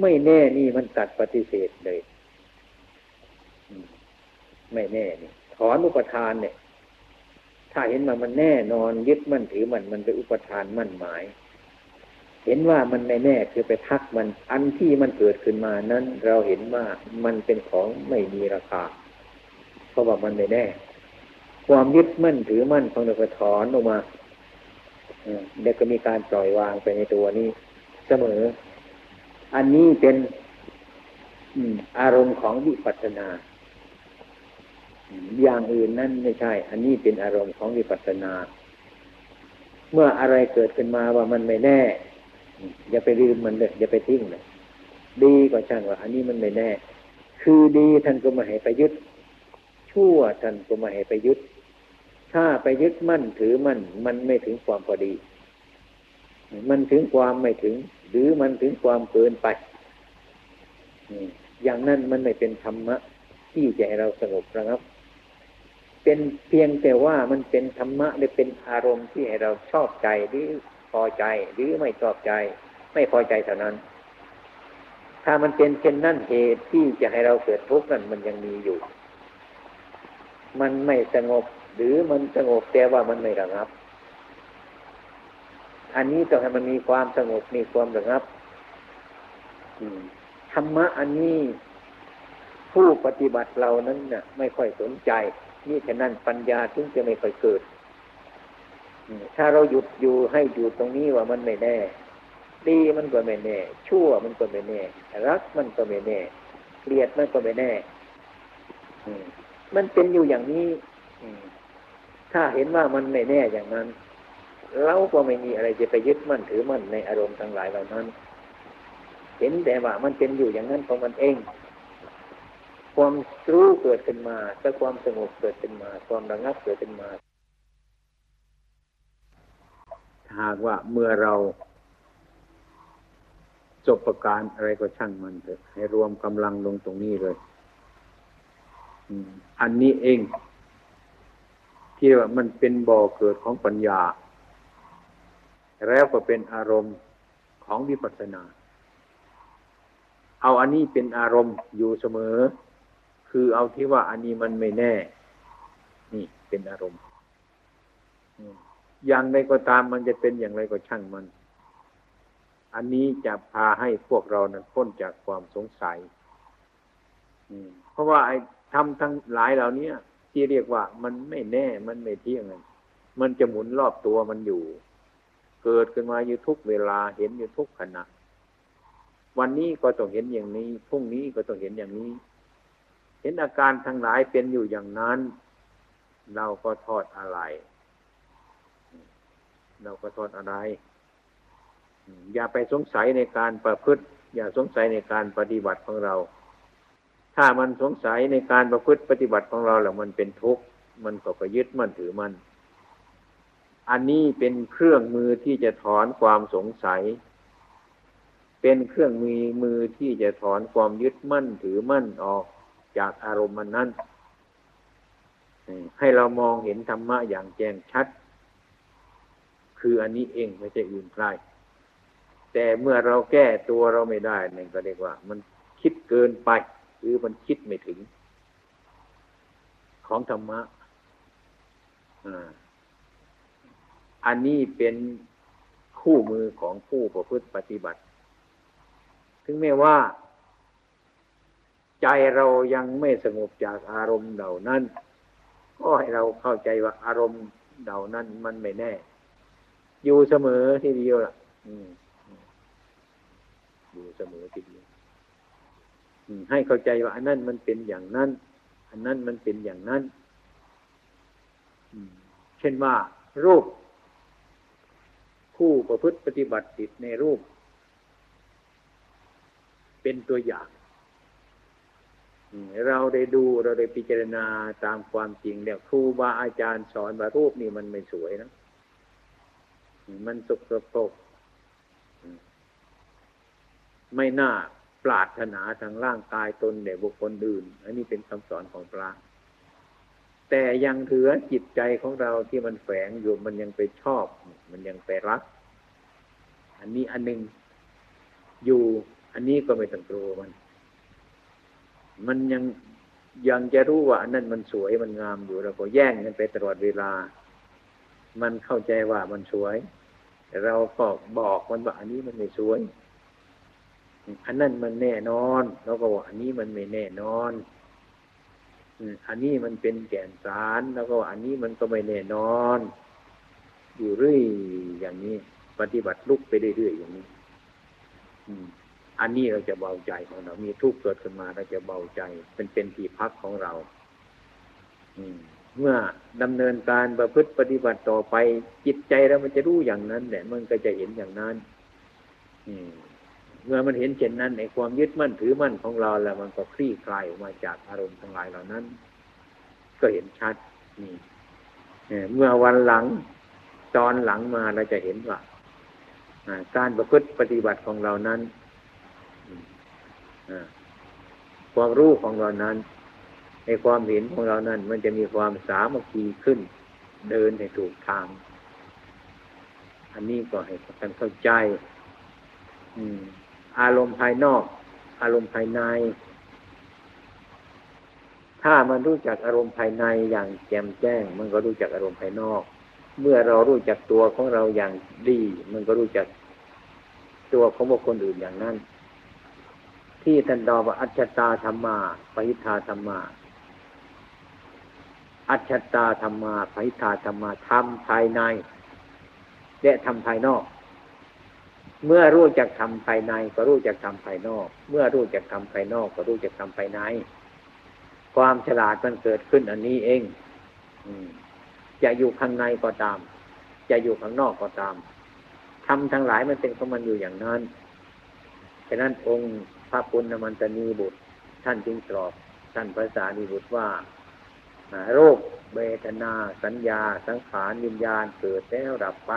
ไม่แน่นี่มันตัดปฏิเสธเลย ไม่แน่นี่ถอนอุปทานเนี่ย ถ้าเห็นว่ามันแน่นอนยึดมั่นถือมันมันเป็นอุปทานมั่นหมาย เห็นว่ามันไม่แน่คือไปทักมัน อันที่มันเกิดขึ้นมานั้น เราเห็นว่ามันเป็นของไม่มีราคา เพราะว่ามันไม่แน่ ความยึดมั่นถือมั่นของเราก็ถอนออกมาเด็กก็มีการปล่อยวางไปในตัวนี้ เสมอ อันนี้เป็นอารมณ์ของวิปัสสนา อย่างอื่นนั่นไม่ใช่ อันนี้เป็นอารมณ์ของวิปัสสนา เมื่ออะไรเกิดขึ้นมาว่ามันไม่แน่ อย่าไปลืมมันเลยอย่าไปทิ้งเลยดีก็ช่างว่า อันนี้มันไม่แน่ คือดีท่านก็มาให้ไปยึดชั่วท่านก็มาให้ไปยึดถ้าไปยึดมั่นถือมั่นมันไม่ถึงความพอดี มันถึงความไม่ถึง หรือมันถึงความเกินไปอย่างนั้นมันไม่เป็นธรรมะ ที่จะให้เราสงบนะครับ เป็นเพียงแต่ว่ามันเป็นธรรมะหรือเป็นอารมณ์ที่ให้เราชอบใจหรือ พอใจหรือไม่ชอบใจ ไม่พอใจเท่านั้น ถ้ามันเป็นเช่นนั่นเหตุที่จะให้เราเกิดทุกข์นั้นมันยังมีอยู่ มันไม่สงบหรือมันสงบแต่ว่ามันไม่ระงับ อันนี้ต้องให้มันมีความสงบมีความระงับธรรมะอันนี้ผู้ปฏิบัติเรานั้นเนี่ยไม่ค่อยสนใจ นี่ฉะนั้นปัญญาถึงจะไม่ค่อยเกิด ถ้าเราหยุดอยู่ให้อยู่ตรงนี้ว่ามันไม่แน่ ดีมันก็ไม่แน่ ชั่วมันก็ไม่แน่ รักมันก็ไม่แน่ เกลียดมันก็ไม่แน่มันเป็นอยู่อย่างนี้ถ้าเห็นว่ามันไม่แน่อย่างนั้น เราก็ไม่มีอะไรจะไปยึดมั่นถือมั่นในอารมณ์ทั้งหลายเหล่านั้น เห็นแต่ว่ามันเป็นอยู่อย่างนั้นของมันเอง ความรู้เกิดขึ้นมาแต่ความสงบเกิดขึ้นมา ความระงับเกิดขึ้นมา หากว่าเมื่อเราจบประการอะไรก็ช่างมันเถอะให้รวมกำลังลงตรงนี้เลยอันนี้เอง ที่ว่ามันเป็นบ่อเกิดของปัญญา แล้วก็เป็นอารมณ์ของวิปัสสนา เอาอันนี้เป็นอารมณ์อยู่เสมอ คือเอาที่ว่าอันนี้มันไม่แน่ นี่เป็นอารมณ์ อย่างไรก็ตามมันจะเป็นอย่างไรก็ช่างมัน อันนี้จะพาให้พวกเรานั้นพ้นจากความสงสัยเพราะว่าไอ้ทำทั้งหลายเหล่านี้ที่เรียกว่ามันไม่แน่มันไม่เที่ยงมันจะหมุนรอบตัวมันอยู่ เกิดขึ้นมาอยู่ทุกเวลาเห็นอยู่ทุกขณะวันนี้ก็ต้องเห็นอย่างนี้พรุ่งนี้ก็ต้องเห็นอย่างนี้ เห็นอาการทั้งหลายเป็นอยู่อย่างนั้น เราก็ทอดอะไร เราก็ทอดอะไร อย่าไปสงสัยในการประพฤติ อย่าสงสัยในการปฏิบัติของเรา ถ้ามันสงสัยในการประพฤติปฏิบัติของเราแล้วมันเป็นทุกข์มันก็ไปยึดมั่นถือมัน อันนี้เป็นเครื่องมือที่จะถอนความสงสัย เป็นเครื่องมือมือที่จะถอนความยึดมั่นถือมั่นออกจากอารมณ์มันนั้นให้เรามองเห็นธรรมะอย่างแจ้งชัด คืออันนี้เองไม่ใช่อื่นใครแต่เมื่อเราแก้ตัวเราไม่ได้นั่นก็เรียกว่า มันคิดเกินไปหรือมันคิดไม่ถึง ของธรรมะอันนี้เป็นคู่มือของผู้ประพฤติปฏิบัติ ถึงแม้ว่า ใจเรายังไม่สงบจากอารมณ์เหล่านั้น ก็ให้เราเข้าใจว่าอารมณ์เหล่านั้นมันไม่แน่ อยู่เสมอทีเดียวล่ะอยู่เสมอทีเดียวให้เข้าใจว่า อันนั้นมันเป็นอย่างนั้น อันนั้นมันเป็นอย่างนั้นเช่นว่า รูป ผู้ประพฤติปฏิบัติติดในรูป เป็นตัวอย่างเราได้ดูเราได้พิจารณาตามความจริงแล้วครูบาอาจารย์สอนว่ารูปนี่มันไม่สวยนะ มันสกปรกไม่น่าปรารถนาทางร่างกายตนแด่บุคคลอื่น อันนี้เป็นคำสอนของพระ แต่ยังถือจิตใจของเราที่มันแฝงอยู่มันยังไปชอบ มันยังไปรัก อันนี้อันหนึ่งอยู่อันนี้ก็ไม่ต้องกลัวมัน มันยังยังจะรู้ว่าอันนั้นมันสวยมันงามอยู่เราก็แย่งกันไปตลอดเวลา มันเข้าใจว่ามันสวย แต่เราก็บอกมันว่าอันนี้มันไม่สวย อันนั้นมันแน่นอนแล้วก็ว่าอันนี้มันไม่แน่นอนอันนี้มันเป็นแก่นสารแล้วก็อันนี้มันก็ไม่แน่นอน อยู่เรื่อยอย่างนี้ ปฏิบัติลุกไปเรื่อยๆอย่างนี้อันนี้เราจะเบาใจของเรา มีทุกข์เกิดขึ้นมาเราจะเบาใจ เป็นเป็นที่พักของเรา เมื่อดำเนินการประพฤติปฏิบัติต่อไป จิตใจเรามันจะรู้อย่างนั้นแหละมันก็จะเห็นอย่างนั้น อืมเมื่อมันเห็นเช่นนั้นในความยึดมั่นถือมั่นของเราแล้วมันก็คลี่คลายออกมาจากอารมณ์ทั้งหลายเหล่านั้น ก็เห็นชัดนี่เมื่อวันหลังตอนหลังมาเราจะเห็นว่าการประพฤติปฏิบัติของเรานั้นความรู้ของเรานั้น ในความเห็นของเรานั้น มันจะมีความสามัคคีขึ้น เดินให้ถูกทาง อันนี้ก็ให้กันเข้าใจอารมณ์ภายนอก อารมณ์ภายใน ถ้ามันรู้จักอารมณ์ภายในอย่างแจ่มแจ้ง มันก็รู้จักอารมณ์ภายนอก เมื่อเรารู้จักตัวของเราอย่างดี มันก็รู้จักตัวของบุคคลอื่นอย่างนั้น ที่ท่านดอว่าอัจฉตาธรรมา ปหิทาธรรมา อัจฉตาธรรมาปหิทาธรรมาทำภายใน และทำภายนอก เมื่อรู้จักทำภายใน ก็รู้จักทำภายนอก เมื่อรู้จักทำภายนอก ก็รู้จักทำภายใน ความฉลาดมันเกิดขึ้นอันนี้เองจะอยู่ข้างในก็ตาม จะอยู่ข้างนอกก็ตามทำทั้งหลายมันเป็นของมันอยู่อย่างนั้นฉะนั้นองค์พระปุณณมันตนีบุตร ท่านจึงตรอบท่านภาษาดีบุตรว่า รคเวทนา สัญญา สังขารวิญญาณเกิดแล้วดับไป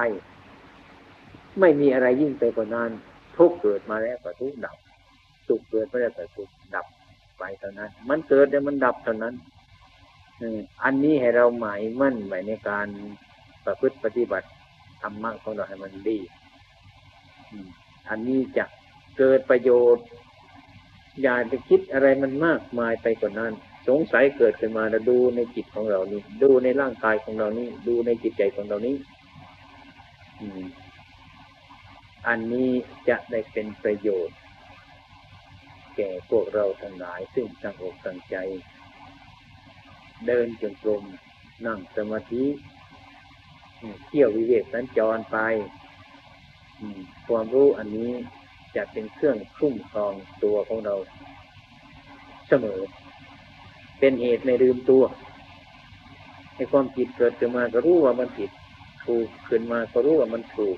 ไม่มีอะไรยิ่งไปกว่านั้น ทุกเกิดมาแล้วก็ทุกดับสุขเกิดมาแล้วก็สุขดับไปเท่านั้น มันเกิดแล้วมันดับเท่านั้นอันนี้ให้เราหมายมั่นไว้ในการประพฤติปฏิบัติธรรมะของเราให้มันดีอันนี้จะเกิดประโยชน์ อย่าไปคิดอะไรมันมากมายไปกว่านั้น สงสัยเกิดขึ้นมาแล้วดูในจิตของเรานี้ดูในร่างกายของเรานี้ดูในจิตใจของเรานี้อืมอันนี้จะได้เป็นประโยชน์ แก่พวกเราทั้งหลาย ซึ่งตั้งอกตั้งใจ เดินจงกรมนั่งสมาธิเที่ยววิเวกสัญจรไปความรู้อันนี้จะเป็นเครื่องคุ้มครองตัวของเรา เสมอ เป็นเหตุในลืมตัวให้ความผิดเกิดขึ้นมาก็รู้ว่ามันผิด ถูกขึ้นมาก็รู้ว่ามันถูก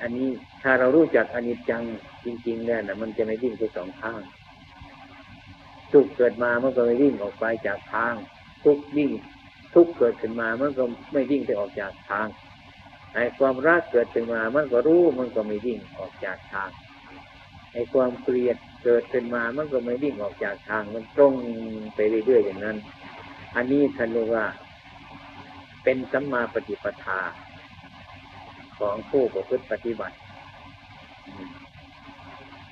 อันนี้ถ้าเรารู้จักอนิจจังจริงๆเนี่ยนะมันจะไม่วิ่งไปสองข้าง ทุกเกิดมามันก็ไม่วิ่งออกไปจากทาง ทุกวิ่ง ทุกเกิดขึ้นมามันก็ไม่วิ่งไปออกจากทางไอ้ความรักเกิดขึ้นมามันก็รู้มันก็ไม่วิ่งออกจากทางไอ้ความเกลียด เกิดขึ้นมามันก็ไม่วิ่งออกจากทางมันตรงไปเรื่อยๆอย่างนั้น อันนี้ท่านเรียกว่า เป็นสัมมาปฏิปทา ของผู้ประพฤติปฏิบัติ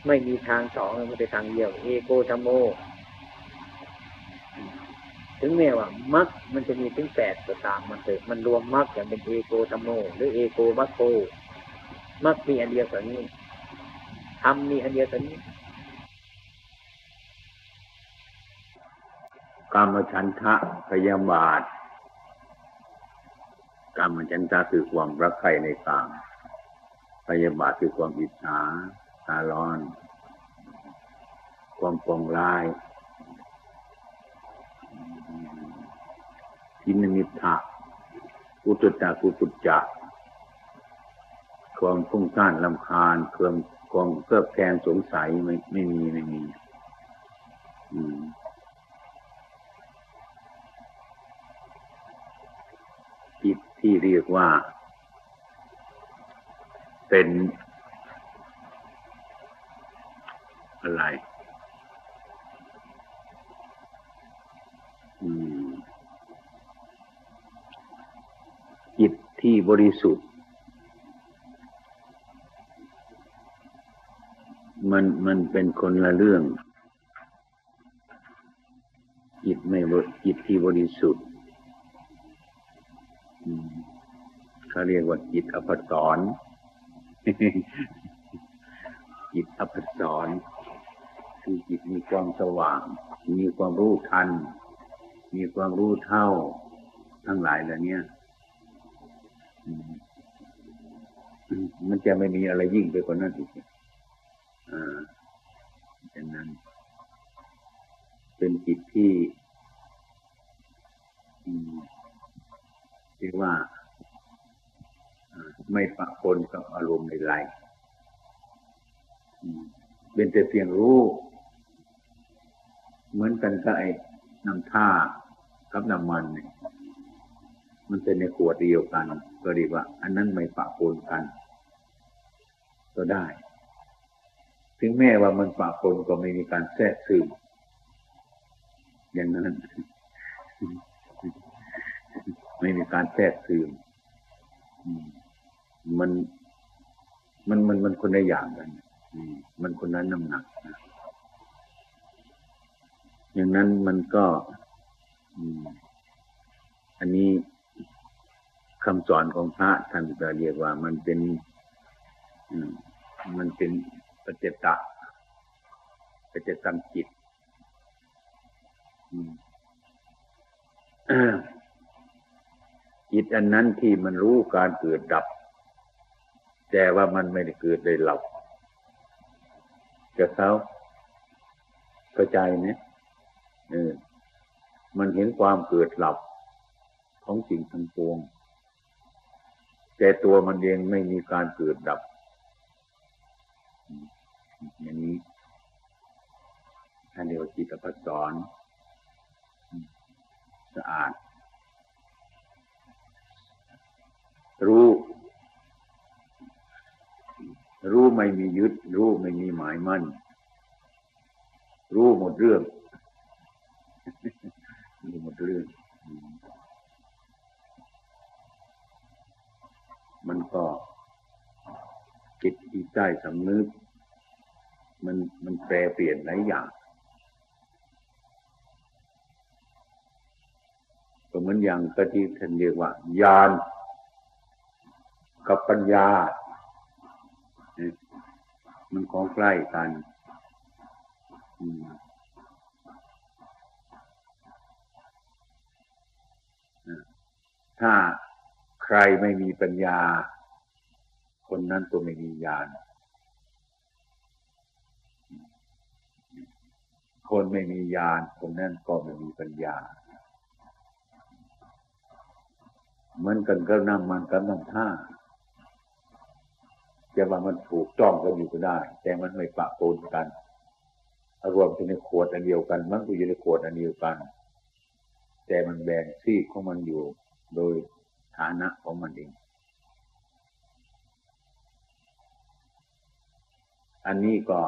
ไม่มีทางสองมันเป็นทางเดียว เอโกธรรมโม ถึงแม้ว่ามักมันจะมีถึงแปดก็ตามมันเถิดมันรวมมักอย่างเป็นเอโกธรรมโม หรือเอโกมัคโกมักมีอันเดียวกันนี้ทำมีอันเดียวกันนี้ กรรมฉันทะพยาบาทกรรมฉันทะคือความรักใคร่ในกามพยาบาทคือความอิจฉาตาร้อน ความปองร้ายทินมิทะอุตตะกุปุจจะความฟุ้งซ่านลำคาญความความเกือบแคลนสงสัยไม่ไม่มีไม่มี อืม ที่เรียกว่า เป็นอะไร จิตที่บริสุทธิ์ มันมันเป็นคนละเรื่อง จิตไม่จิตที่บริสุทธิ์ เขาเรียกว่าจิตอภสรจิตอภสรคือจิตมีความสว่าง มีความรู้ทัน มีความรู้เท่า ทั้งหลายเหล่านี้มันจะไม่มีอะไรยิ่งไปกว่านั้นอีกอ่าเป็นนั้น เป็นจิตที่เรียกว่า ไม่ปะปนกับอารมณ์ใดเป็นแต่เพียงรู้ เหมือนกันกับไอ้น้ำท่ากับน้ำมันเนี่ยมันเป็นในขวดเดียวกัน ก็ดีว่า อันนั้นไม่ปะปนกัน ก็ได้ ถึงแม้ว่ามันปะปนก็ไม่มีการแทรกซึมอย่างนั้นไม่มีการแทรกซึม มันมันมันมันคนในอย่างกันมันคนนั้นน้ำหนักนะอย่างนั้นมันก็อันนี้คำสอนของพระท่านจะเรียกว่ามันเป็นมันเป็นปัจเจตะปัจเจตังจิตจิตอันนั้นที่มันรู้การเกิดดับ แต่ว่ามันไม่ได้เกิดได้หลับจะเขาเข้าใจเนี่ยเออมันเห็นความเกิดหลับของสิ่งทั้งปวง แต่ตัวมันเองไม่มีการเกิดดับ อย่างนี้ท่านเรียกว่าจิตปัสอนสะอาด รู้ รู้ไม่มียึด รู้ไม่มีหมายมั่น รู้หมดเรื่อง รู้หมดเรื่อง มันก็จิตที่ใจสำนึก มันมันแปรเปลี่ยนหลายอย่างก็เหมือนอย่างกะที่ท่านเรียกว่าญาณกับปัญญา มันของใกล้กันถ้าใครไม่มีปัญญา คนนั้นก็ไม่มีญาณคนไม่มีญาณคนนั้นก็ไม่มีปัญญา เหมือนกันก็น้ำมันกับน้ำท่า จะว่ามันถูกต้องกันอยู่ก็ได้ แต่มันไม่ปะปนกันรวมถึงในขวดอันเดียวกันมันก็อยู่ในขวดอันเดียวกัน แต่มันแบ่งซีกของมันอยู่โดยฐานะของมันเอง อันนี้ก็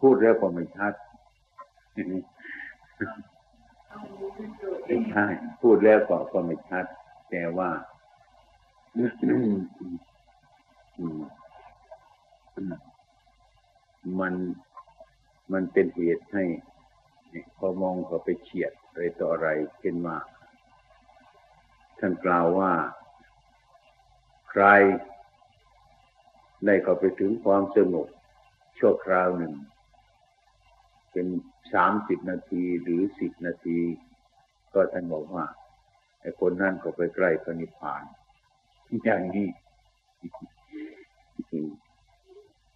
พูดแล้วก็ไม่ชัดไม่ใช่พูดแล้วก็ก็ไม่ชัด แต่ว่ามันมันเป็นเหตุให้พอมองเขาไปเฉียดอะไรต่ออะไรเช่นว่าท่านกล่าวว่า ใครได้เข้าไปถึงความสงบชั่วคราวหนึ่ง เป็นสามสิบนาทีหรือสิบนาที ก็ท่านบอกว่า ไอ้คนนั่นก็ไปใกล้พระนิพพานอย่างนี้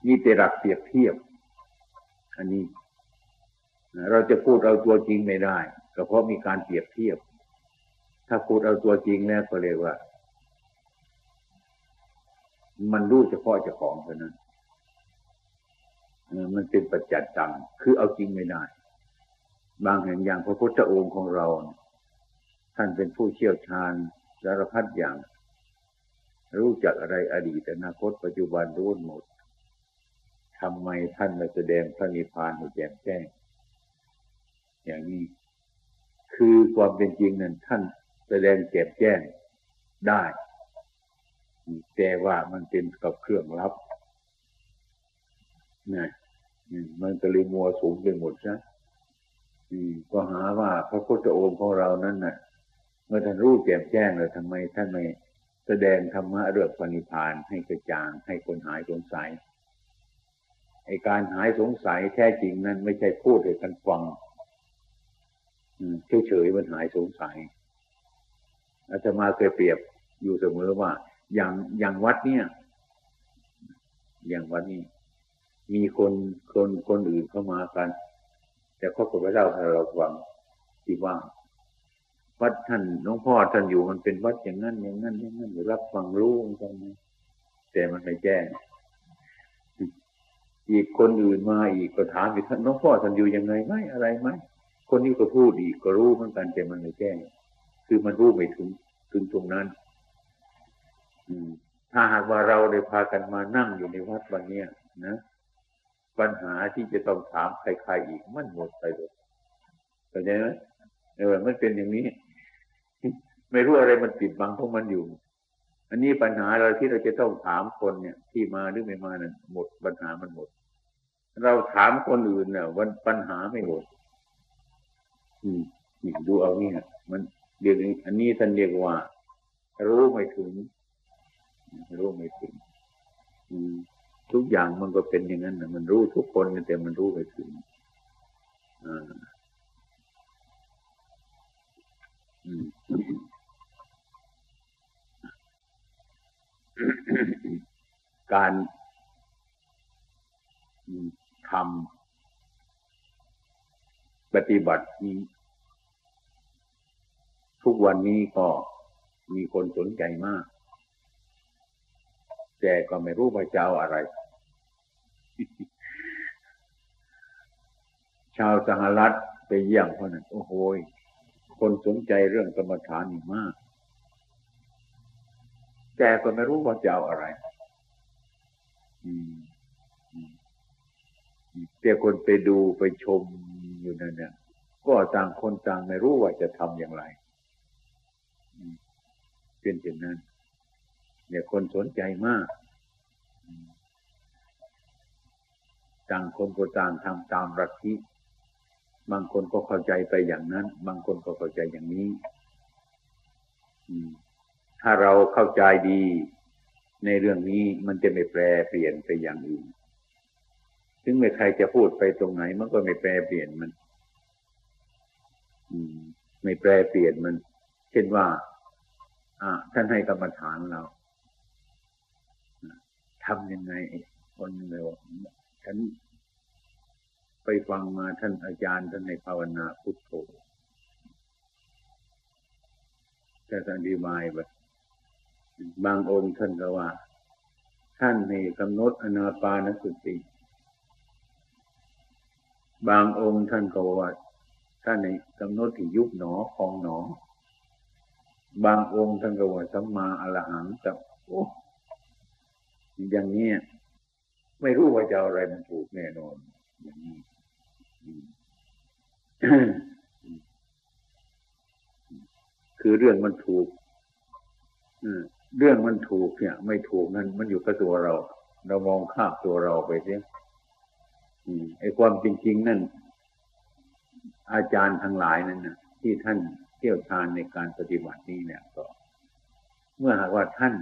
นี่แต่หลักเปรียบเทียบ อันนี้ เราจะพูดเอาตัวจริงไม่ได้ก็เพราะมีการเปรียบเทียบ ถ้าพูดเอาตัวจริงแล้วก็เรียกว่า มันรู้เฉพาะเจ้าของเท่านั้นมันเป็นปัจจัดตัง คือเอาจริงไม่ได้ บางแห่งอย่างพระพุทธองค์ของเรา ท่านเป็นผู้เชี่ยวชาญสารพัดอย่าง รู้จักอะไรอดีตอนาคตปัจจุบันรู้หมดทำไมท่านมาแสดงพระนิพพานให้แจ่มแจ้ง อย่างนี้ คือความเป็นจริงนั้นท่านแสดงแจ่มแจ้งได้ แต่ว่ามันเป็นกับเครื่องรับนะมันก็เลยมัวสูงไปหมดนะก็หาว่าพระพุทธองค์ของเรานั้นน่ะ เมื่อท่านรู้แจ่มแจ้งเลยทำไมท่านไม่แสดงธรรมะเรื่องปณิพานให้กระจ่างให้คนหายสงสัยไอการหายสงสัยแท้จริงนั้นไม่ใช่พูดให้กันฟังเฉยๆมันหายสงสัยอาจจะมาเคยเปรียบอยู่เสมอว่า อย่างอย่างวัดเนี่ย อย่างวัดนี้ มีคนคนคนอื่นเข้ามากัน แต่เขาก็ไม่เล่าให้เราฟังที่ว่า วัดท่านน้องพ่อท่านอยู่มันเป็นวัดอย่างนั้นอย่างนั้นอย่างนั้นรับฟังรู้กันนะแต่มันไม่แจ้งอีกคนอื่นมาอีกก็ถามอีกท่านน้องพ่อท่านอยู่ยังไงไหมอะไรไหมคนนี้ก็พูดอีกก็รู้เหมือนกันแต่มันไม่แจ้ง คือมันรู้ไม่ถึงถึงตรงนั้น อืม ถ้าหากว่าเราได้พากันมานั่งอยู่ในวัดวันเนี้ยนะปัญหาที่จะต้องถามใครๆอีกมันหมดไปเลยเข้าใจไหมเออมันเป็นอย่างนี้ ไม่รู้อะไรมันปิดบังพวกมันอยู่ อันนี้ปัญหาเราที่เราจะต้องถามคนเนี่ย ที่มาหรือไม่มานั่นหมดปัญหามันหมด เราถามคนอื่นเนี่ยวันปัญหาไม่หมด อืมดูเอาเนี่ยมันเดี๋ยวอันนี้ท่านเรียกว่า รู้ไม่ถึง รู้ไม่ถึง อืมทุกอย่างมันก็เป็นอย่างนั้นนะมันรู้ทุกคนแต่มันรู้ไม่ถึงอ่า การทำปฏิบัตินี้ ทุกวันนี้ก็มีคนสนใจมาก แต่ก็ไม่รู้ว่าจะเอาอะไร ชาวสหรัฐไปเยี่ยมเขานั้นโอ้โหคนสนใจเรื่องกรรมฐานนี่มาก แกก็ไม่รู้ว่าจะเอาอะไรแต่คนไปดูไปชมอยู่นั่นเนี่ย ก็ต่างคนต่างไม่รู้ว่าจะทำอย่างไรเป็นอย่างนั้น เนี่ยคนสนใจมาก ต่างคนก็ต่างทำตามรัฐิบางคนก็เข้าใจไปอย่างนั้น บางคนก็เข้าใจอย่างนี้ ถ้าเราเข้าใจดีในเรื่องนี้มันจะไม่แปรเปลี่ยนไปอย่างอื่น ถึงไม่ใครจะพูดไปตรงไหน มันก็ไม่แปรเปลี่ยนมันไม่แปรเปลี่ยนมัน เช่นว่า อ่า ท่านให้กรรมฐานเราทำยังไง คนเร็วฉันไปฟังมาท่านอาจารย์ท่านในภาวนาพุทโธแต่ท่านอธิบายแบบ บางองค์ท่านก็ว่า ท่านในกำหนดอนาปานสติ บางองค์ท่านก็ว่า ท่านในกำหนดที่ยุบหนอคองหนอ บางองค์ท่านก็ว่าสัมมาอรหังกับโอ้อย่างนี้ไม่รู้ว่าจะอะไรมันถูกแน่นอนอย่างนี้คือเรื่องมันถูก อืม เรื่องมันถูกเนี่ย ไม่ถูกนั่นมันอยู่กับตัวเรา เรามองข้ามตัวเราไปเสียไอ้ความจริงๆนั่นอาจารย์ทั้งหลายนั่นนะที่ท่านเที่ยวชาญในการปฏิบัตินี้เนี่ยก็ เมื่อหากว่าท่าน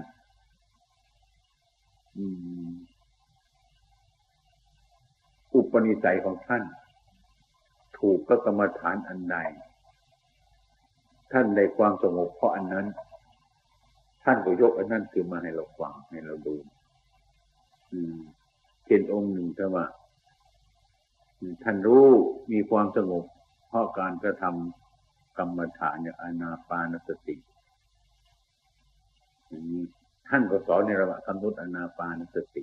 อุปนิสัยของท่าน ถูกก็กรรมฐานอันใดท่านในความสงบเพราะอันนั้น ท่านก็ยกอันนั้นคือมาให้เราฟังให้เราดู อืมเป็นองค์หนึ่งแต่ว่าท่านรู้มีความสงบ เพราะการกระทำกรรมฐานอย่างอนาปานสติท่านก็สอนในระหว่างกำหนดอนาปานสติ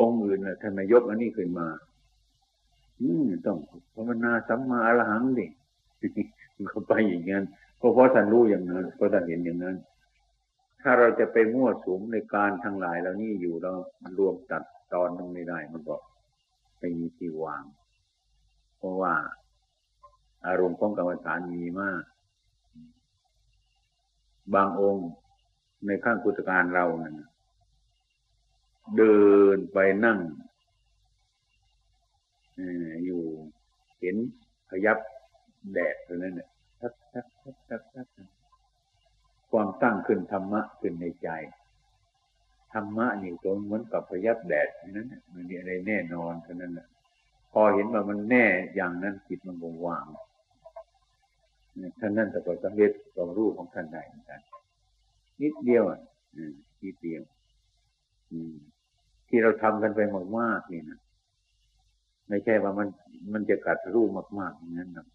องค์อื่นนะท่านไมยกอันนี้ขึ้นมา อืมต้องภาวนาสัมมาอรหังดิเขาไปอย่างนั้น เพราะเพราะท่านรู้อย่างนั้นเพราะท่านเห็นอย่างนั้น ถ้าเราจะไปมั่วสุมในการทั้งหลายเหล่านี้อยู่เรารวมตัดตอนมันไม่ได้มันบอกไม่มีที่วาง เพราะว่า อารมณ์ของกรรมฐานมีมาก บางองค์ในข้างพุทธการเรานั่นเดินไปนั่งอยู่เห็นพยับแดดตรงนั้นเนี่ย ความตั้งขึ้นธรรมะขึ้นในใจ ธรรมะนี่ตรงเหมือนกับพยับแดดนั้นมันมีอะไรแน่นอนเท่านั้นแหละพอเห็นว่ามันแน่อย่างนั้นจิตมันคงวางท่านนั่นแต่ก็สำเร็จความรู้ของท่านได้เหมือนกันนิดเดียวอะนิดเดียวที่เราทำกันไปมากๆนี่นะไม่ใช่ว่ามันมันจะกัดรูปมากๆอย่างนั้นนะ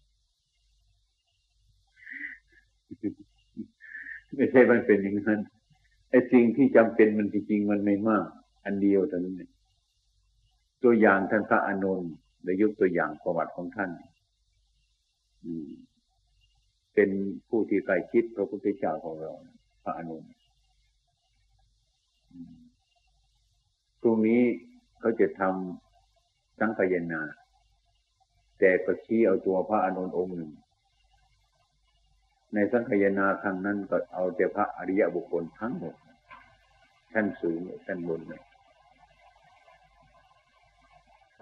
ไม่ใช่มันเป็นอย่างนั้นไอ้สิ่งที่จำเป็นมันจริงๆมันไม่มาก อันเดียวเท่านั้นตัวอย่างท่านพระอานนท์ได้ยกตัวอย่างประวัติของท่านเป็นผู้ที่ใกล้ชิดพระพุทธเจ้าของเรา พระอนุนตรงนี้เขาจะทำสังขยนา แต่ก็ชี้เอาตัวพระอนุนองค์หนึ่ง ในสังขยนาครั้งนั้นก็เอาแต่พระอริยบุคคลทั้งหมดท่านสูงท่านบนเลย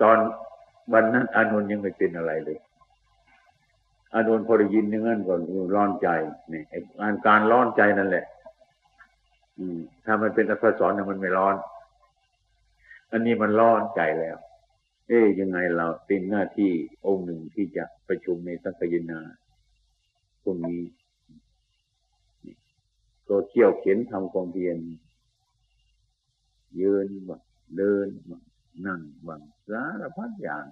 ตอนวันนั้นอานนท์ยังไม่เป็นอะไรเลย อานนท์พอได้ยินอย่างนั้นก็ร้อนใจนี่งานการร้อนใจนั่นแหละ อืม ถ้ามันเป็นอักษรเนี่ยมันไม่ร้อน อันนี้มันร้อนใจแล้ว เอ๊ยยังไงเราเป็นหน้าที่องค์หนึ่งที่จะประชุมในสังกยนาตรงนี้ ก็เที่ยวเข็นทำความเพียรยืนบ้างเดินบ้างนั่งบ้างสารพัดอย่าง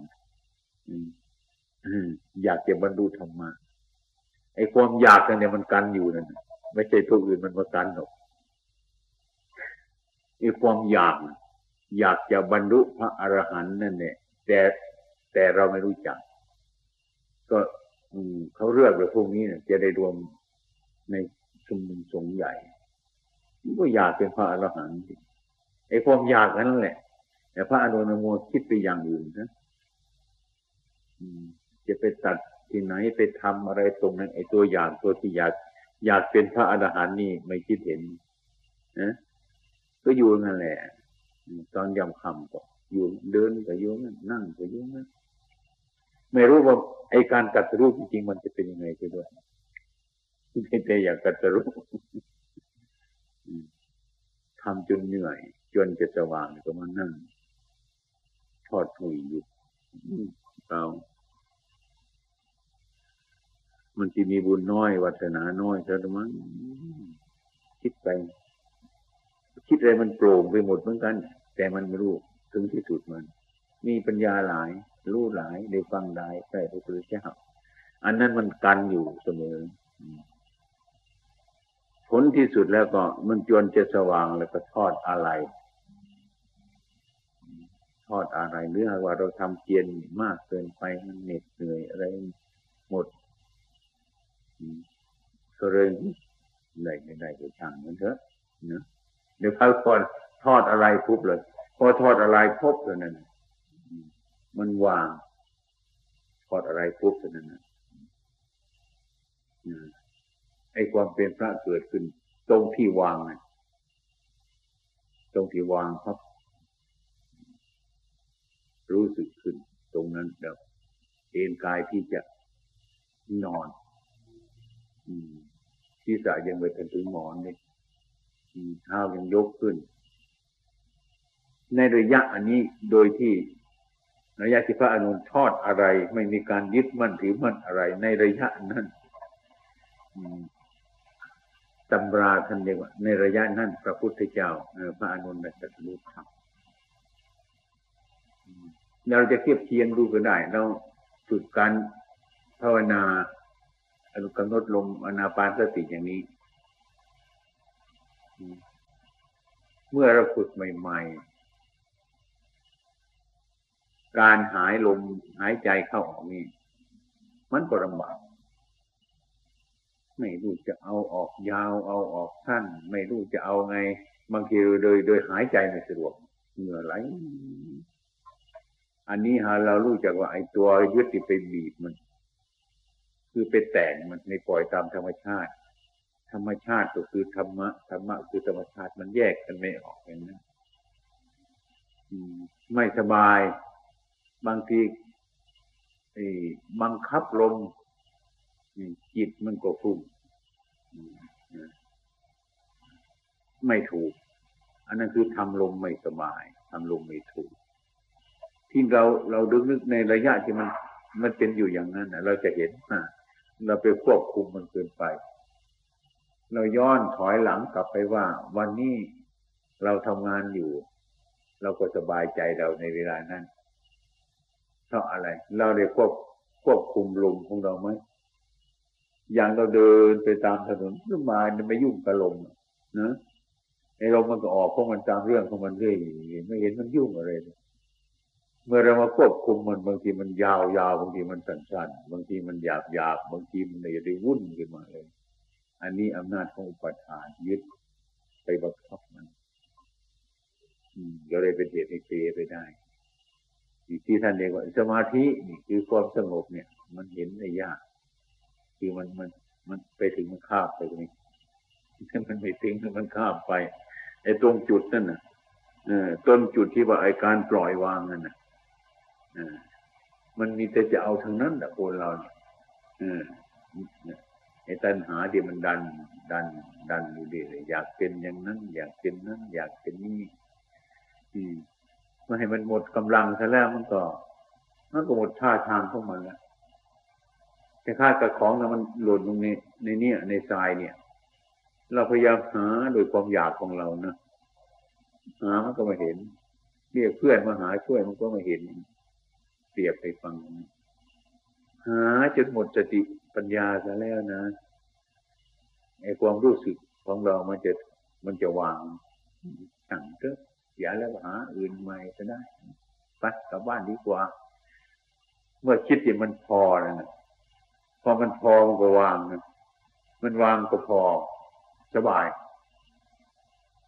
อยากจะบรรลุธรรมะไอ้ความอยากเนี่ยมันกันอยู่นั่นไม่ใช่ตัวอื่นมันมากันหรอกไอ้ความอยาก อยากจะบรรลุพระอรหันต์นั่นเนี่ยแต่แต่เราไม่รู้จัก ก็เขาเลือกเลยพวกนี้เนี่ยจะได้รวมใน ชุมนุมสงฆ์ใหญ่ก็อยากเป็นพระอรหันต์ไอ้ความอยากนั้นแหละ แต่พระอนุนโมคิดไปอย่างอื่นนะจะไปตัดที่ไหนไปทำอะไรตรงนั้นไอ้ตัวอย่างตัวที่อยาก อยากเป็นพระอรหันต์นี่ไม่คิดเห็นนะก็อยู่นั่นแหละ ตอนยำคำก็อยู่เดินก็อยู่นั่นนั่งก็อยู่นั่นไม่รู้ว่าไอ้การกัดรูปจริงๆมันจะเป็นยังไงไปด้วย ไม่แต่อยากกัดรูปทำจนเหนื่อย จนจะสว่างก็มานั่งทอดหุยอยู่เรามันจะมีบุญน้อยวัฒนาน้อยเท่านั้นคิดไป คิดอะไรมันโปร่งไปหมดเหมือนกัน แต่มันไม่รู้ถึงที่สุดมัน มีปัญญาหลาย รู้หลายได้ฟังได้ใกล้พระพุทธเจ้าอันนั้นมันกันอยู่เสมอ ผลที่สุดแล้วก็มันจวนจะสว่างแล้วก็ทอดอะไร ทอดอะไรหรือว่าเราทำเพียรมากเกินไปมันเหน็ดเหนื่อยอะไรหมดก็เลยได้ไม่ได้ก็ช่างมันเถอะเนะเดี๋ยวเขาก่อนทอดอะไรปุ๊บเลยพอทอดอะไรพบตัวนั้นมันวาง ทอดอะไรปุ๊บตัวนั้นไอ้ความเป็นพระเกิดขึ้น ตรงที่วางตรงที่วางครับ รู้สึกขึ้น ตรงนั้นเดี๋ยวเอ็นกายที่จะนอนที่สะยังไปถึงหมอนนี่เท้ายังยกขึ้น ในระยะอันนี้โดยที่ระยะที่พระอนุนทอดอะไร ไม่มีการยึดมั่นถือมั่นอะไร ในระยะนั้น ตำราท่านเรียกว่า ในระยะนั้นพระพุทธเจ้าพระอนุนตรัสรู้ธรรมเราจะเทียบเทียนดูก็ได้ เราฝึกการภาวนาเรากำหนดลมอนาปานสติอย่างนี้ เมื่อเราฝึกใหม่ ๆ การหายลมหายใจเข้าออกนี่มันก็ลำบาก ไม่รู้จะเอาออกยาวเอาออกสั้น ไม่รู้จะเอาไง บางทีโดยโดยหายใจไม่สะดวกเหงื่อไหลอันนี้ฮะเรารู้จักว่าไอ้ตัวยึดติดไปบีบมัน คือไปแต่งมันในปล่อยตามธรรมชาติ ธรรมชาติก็คือธรรมะธรรมะคือธรรมชาติมันแยกกันไม่ออกเห็นไหมไม่สบาย บางทีบังคับลม จิตมันก็ฟุ้งไม่ถูก อันนั้นคือทำลมไม่สบายทำลมไม่ถูก ที่เราเราดึกนึกในระยะที่มัน มันเป็นอยู่อย่างนั้นเราจะเห็นอ่าเราไปควบคุมมันเกินไป เราย้อนถอยหลังกลับไปว่า วันนี้เราทำงานอยู่ เราก็สบายใจเราในเวลานั้นเพราะอะไร เราได้ควบควบคุมลมของเราไหม อย่างเราเดินไปตามถนนขึ้นมาไม่ยุ่งกับลมนะในลมมันก็ออกของมันตามเรื่องของมันเรื่อยไม่เห็นมันยุ่งอะไรเลยเมื่อเรามาควบคุมมันบางทีมันยาวยาวบางทีมันสั้นๆบางทีมันหยาบหยาบบางทีมันเลยวุ่นขึ้นมาเลย อันนี้อำนาจของอุปทานยึดไปบังคับมันก็เลยเป็นเหตุให้เปไปได้ที่ท่านเรียกว่าสมาธินี่คือความสงบเนี่ย มันเห็นได้ยาก คือมันมันมันไปถึงมันข้ามไปตรงนี้มันไม่ถึงมันข้ามไปไอ้ตรงจุดนั่นน่ะเออต้นจุดที่ว่าไอ้การปล่อยวางนั่นน่ะมันมีแต่จะเอาทางนั้นแต่คนเราเนี่ยไอ้ตัณหาที่มันดัน ดัน ดันอยู่ดีเลยอยากเป็นอย่างนั้น อยากเป็นนั้น อยากเป็นนี่อืมม่ให้มันหมดกำลังซะแล้วมันก็ มันก็หมดท่าทางของมันแล้ว แต่ค่ากับของนะมันหล่นตรงนี้ในเนี้ยในทรายเนี่ย เราพยายามหาโดยความอยากของเรานะหามันก็มาเห็นเรียกเพื่อนมาหาช่วยมันก็มาเห็นเปรียบไปฟังหาจนหมดสติปัญญาซะแล้วนะไอ้ความรู้สึกของเรามันจะมันจะวางสั่งเถอะอย่าแล้วหาอื่นใหม่ก็ได้ไปกลับบ้านดีกว่า เมื่อคิดที่างมันพอแล้วนะ อมันพอมันก็วางนะมันวางก็พอสบาย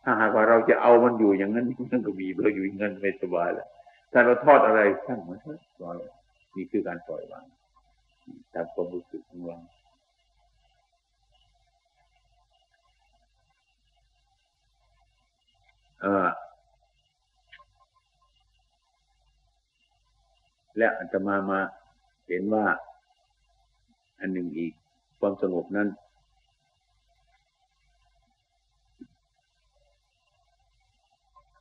ถ้าหากว่าเราจะเอามันอยู่อย่างนั้นมันก็มีเราอยู่อย่างนั้นไม่สบายแล้วถ้าเราทอดอะไรช่างมันเถอะปล่อยนี่คือการปล่อยวางตามความรู้สึกของเราเออและอาตมามาเห็นว่า อันหนึ่งอีก ความสงบนั้น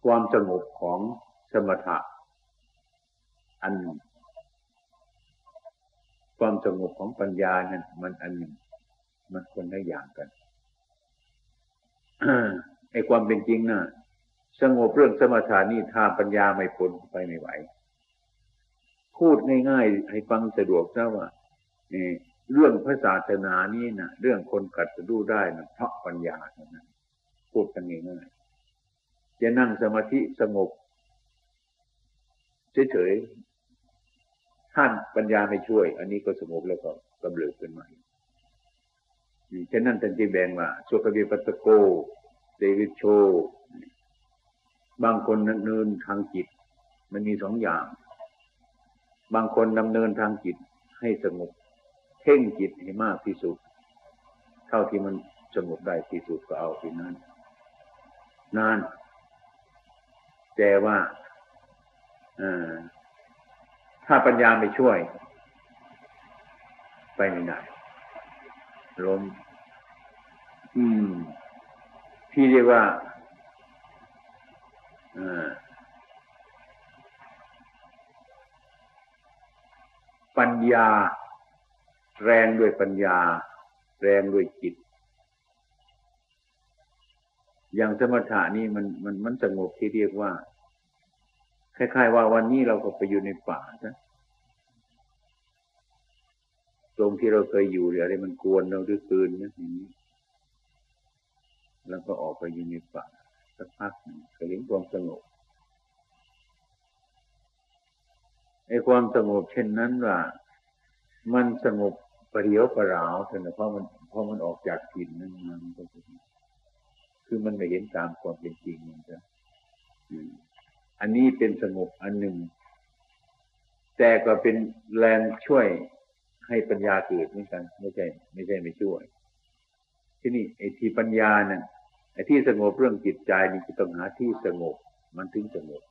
ความสงบของสมถะอันหนึ่ง ความสงบของปัญญานั้นมันอันหนึ่ง มันคนละอย่างกันไอ้ความเป็นจริงนะ่ะสงบเรื่องสมถานี่ถ้าปัญญาไม่พ้นไปไม่ไหว พูดง่ายๆ ให้ฟังสะดวกซะว่า เรื่องพระศาสนานี้นะเรื่องคนกัดจะดูได้นะเพราะปัญญาเท่านั้นพูดกันง่ายๆจะนั่งสมาธิสงบเฉยๆท่านปัญญาไม่ช่วย อันนี้ก็สงบแล้วก็กำเริบขึ้นมาฉะนั้นท่านจีแบ่งว่าสุขวิปัสสโกเตวิโช บางคนดำเนินทางจิต มันมีสองอย่าง บางคนดำเนินทางจิตให้สงบ เพ่งจิตให้มากที่สุด เท่าที่มันสงบได้ที่สุดก็เอาที่นั้นนานแต่ว่าถ้าปัญญาไม่ช่วย ไปไม่ได้ล้มอืม ที่เรียกว่าอ่าปัญญา แรงด้วยปัญญา แรงด้วยจิต อย่างสมถะนี่มันมันมันสงบที่เรียกว่า คล้าย ๆ ว่าวันนี้เราก็ไปอยู่ในป่านะตรงที่เราเคยอยู่หรืออะไรมันกวนเราด้วยคืนนะอย่างนี้ แล้วก็ออกไปอยู่ในป่าสักพักก็เห็นความสงบไอ้ความสงบเช่นนั้นว่า มันสงบ ประเดียวประราวแต่เพราะมันเพราะมันออกจากกลิ่นนั้นมันก็คือมันไม่เห็นตามความเป็นจริงมันจะอันนี้เป็นสงบอันหนึ่ง แต่ก็เป็นแรงช่วยให้ปัญญาเกิดเหมือนกันไม่ใช่ ไม่ใช่ไม่ช่วย ที่นี่ไอ้ที่ปัญญาเนั่นไอ้ที่สงบเรื่องจิตใจนี่คือต้องหาที่สงบ มันถึงสงบ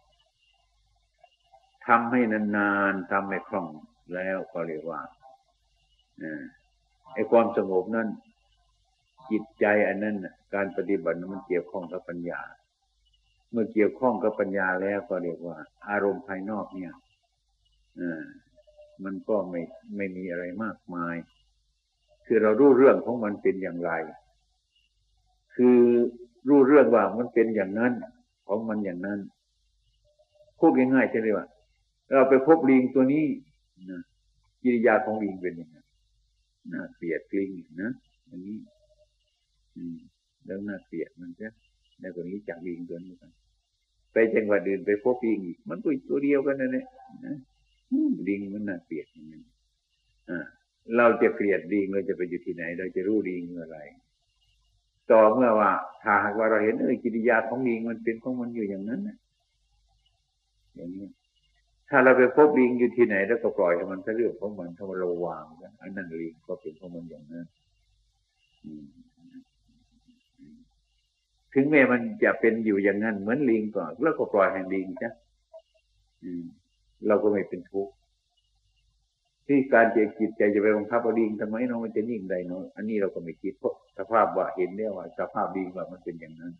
ทำให้นานๆทำให้คล่องแล้วก็เรียกว่า ไอ้ความสงบนั้นจิตใจอันนั้นการปฏิบัติมันเกี่ยวข้องกับปัญญา เมื่อเกี่ยวข้องกับปัญญาแล้วก็เรียกว่า อารมณ์ภายนอกเนี่ยมันก็ไม่ไม่มีอะไรมากมาย คือเรารู้เรื่องของมันเป็นอย่างไร คือรู้เรื่องว่ามันเป็นอย่างนั้นของมันอย่างนั้นพูดง่ายๆใช่ไหมว่า เราไปพบลิงตัวนี้นะกิริยาของลิงเป็นยังไง น่าเกลียดลิงนะอันนี้ อืม แล้วน่าเกลียดมันจะในคนนี้จากลิงตัวนี้กันไปจังหวัดอื่นไปพบลิงอีก มันก็ตัวเดียวกันนั่นแหละลิงมันน่าเกลียดมันอ่าเราจะเกลียดลิงเราจะไปอยู่ที่ไหน เราจะรู้ลิงเมื่อไร ต่อเมื่อว่าถ้าหากว่าเราเห็นเออกิริยาของลิงมันเป็นของมันอยู่อย่างนั้นนะอย่างนี้ ถ้าเราไปพบลิงอยู่ที่ไหนแล้วก็ปล่อยให้มันเรื่องของมันถ้ามันระวางอันนั้นลิงก็เป็นของมันอย่างนั้นถึงแม้มันจะเป็นอยู่อย่างนั้นเหมือนลิงก่อนแล้วก็ปล่อยให้ลิงจ้ะเราก็ไม่เป็นทุกข์ที่การเจจิตใจจะไปบังคับเอาลิงทำไมเนาะมันจะนิ่งได้เนาะอันนี้เราก็ไม่คิดเพราะสภาพว่าเห็นแล้วว่าสภาพลิงว่ามันเป็นอย่างนั้น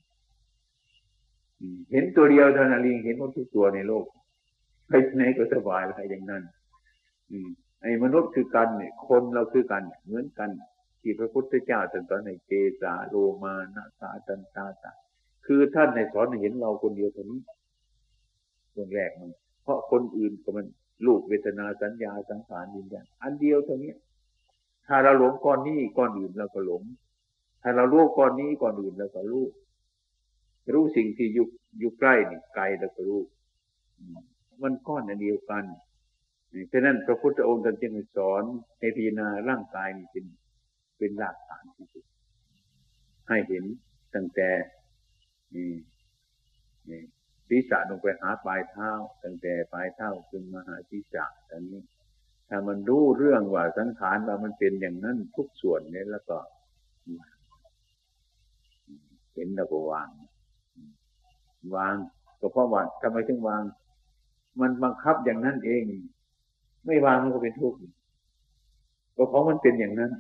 เห็นตัวเดียวเท่านั้นลิงเห็นหมดทุกตัวในโลก ไปไหนก็สบายอะไรอย่างนั้น อืมไอ้มนุษย์คือกันเนี่ย คนเราคือกัน เหมือนกัน ที่พระพุทธเจ้าตรัสอนในเกสาโลมานาสาตันตาตาคือท่านในสอนเห็นเราคนเดียวเท่านี้คนแรกมัน เพราะคนอื่นก็มันลูกเวทนาสัญญาสังขารยินยันอันเดียวเท่านี้ถ้าเราหลงก้อนนี้ก้อนอื่นเราก็หลง ถ้าเรารู้ก้อนนี้ก้อนอื่นเราก็รู้รู้สิ่งที่อยู่อยู่ใกล้นี่ไกลเราก็รู้ มันก้อนอันเดียวกันฉะนั้นพระพุทธองค์ท่านจึงสอนให้พิจารณาร่างกายนี่เป็นเป็นรากฐานที่สุดให้เห็นตั้งแต่นี่นี่ศีรษะลงไปหาปลายเท้า ตั้งแต่ปลายเท้าขึ้นมาหาศีรษะตอนนี้ ถ้ามันรู้เรื่องว่าสังขารว่ามันเป็นอย่างนั้นทุกส่วนเนี่ยแล้วก็เห็นแล้วก็วาง วางก็เพราะว่าทำไมถึงวาง มันบังคับอย่างนั้นเอง ไม่วางมันก็เป็นทุกข์ก็เพราะมันเป็นอย่างนั้น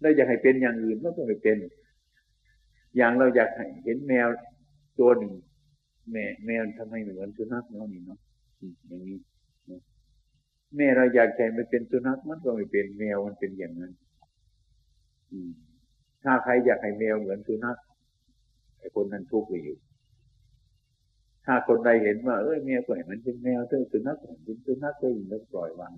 เราอยากให้เป็นอย่างอื่นมันก็ไม่เป็น อย่างเราอยากเห็นแมวตัวหนึ่ง แม่แมวทำไมเหมือนสุนัขเนาะนี่เนาะอย่างนี้แม่เราอยากใจมันเป็นสุนัขมันก็ไม่เป็นแมวมันเป็นอย่างนั้นถ้าใครอยากให้แมวเหมือนสุนัขไอ้คนนั้นทุกข์อยู่ ถ้าคนใดเห็นว่าเอ้ยแมวก็เห็นมันเป็นแมวเธอสุนัขเป็นสุนัขก็ยินแล้วปล่อยวาง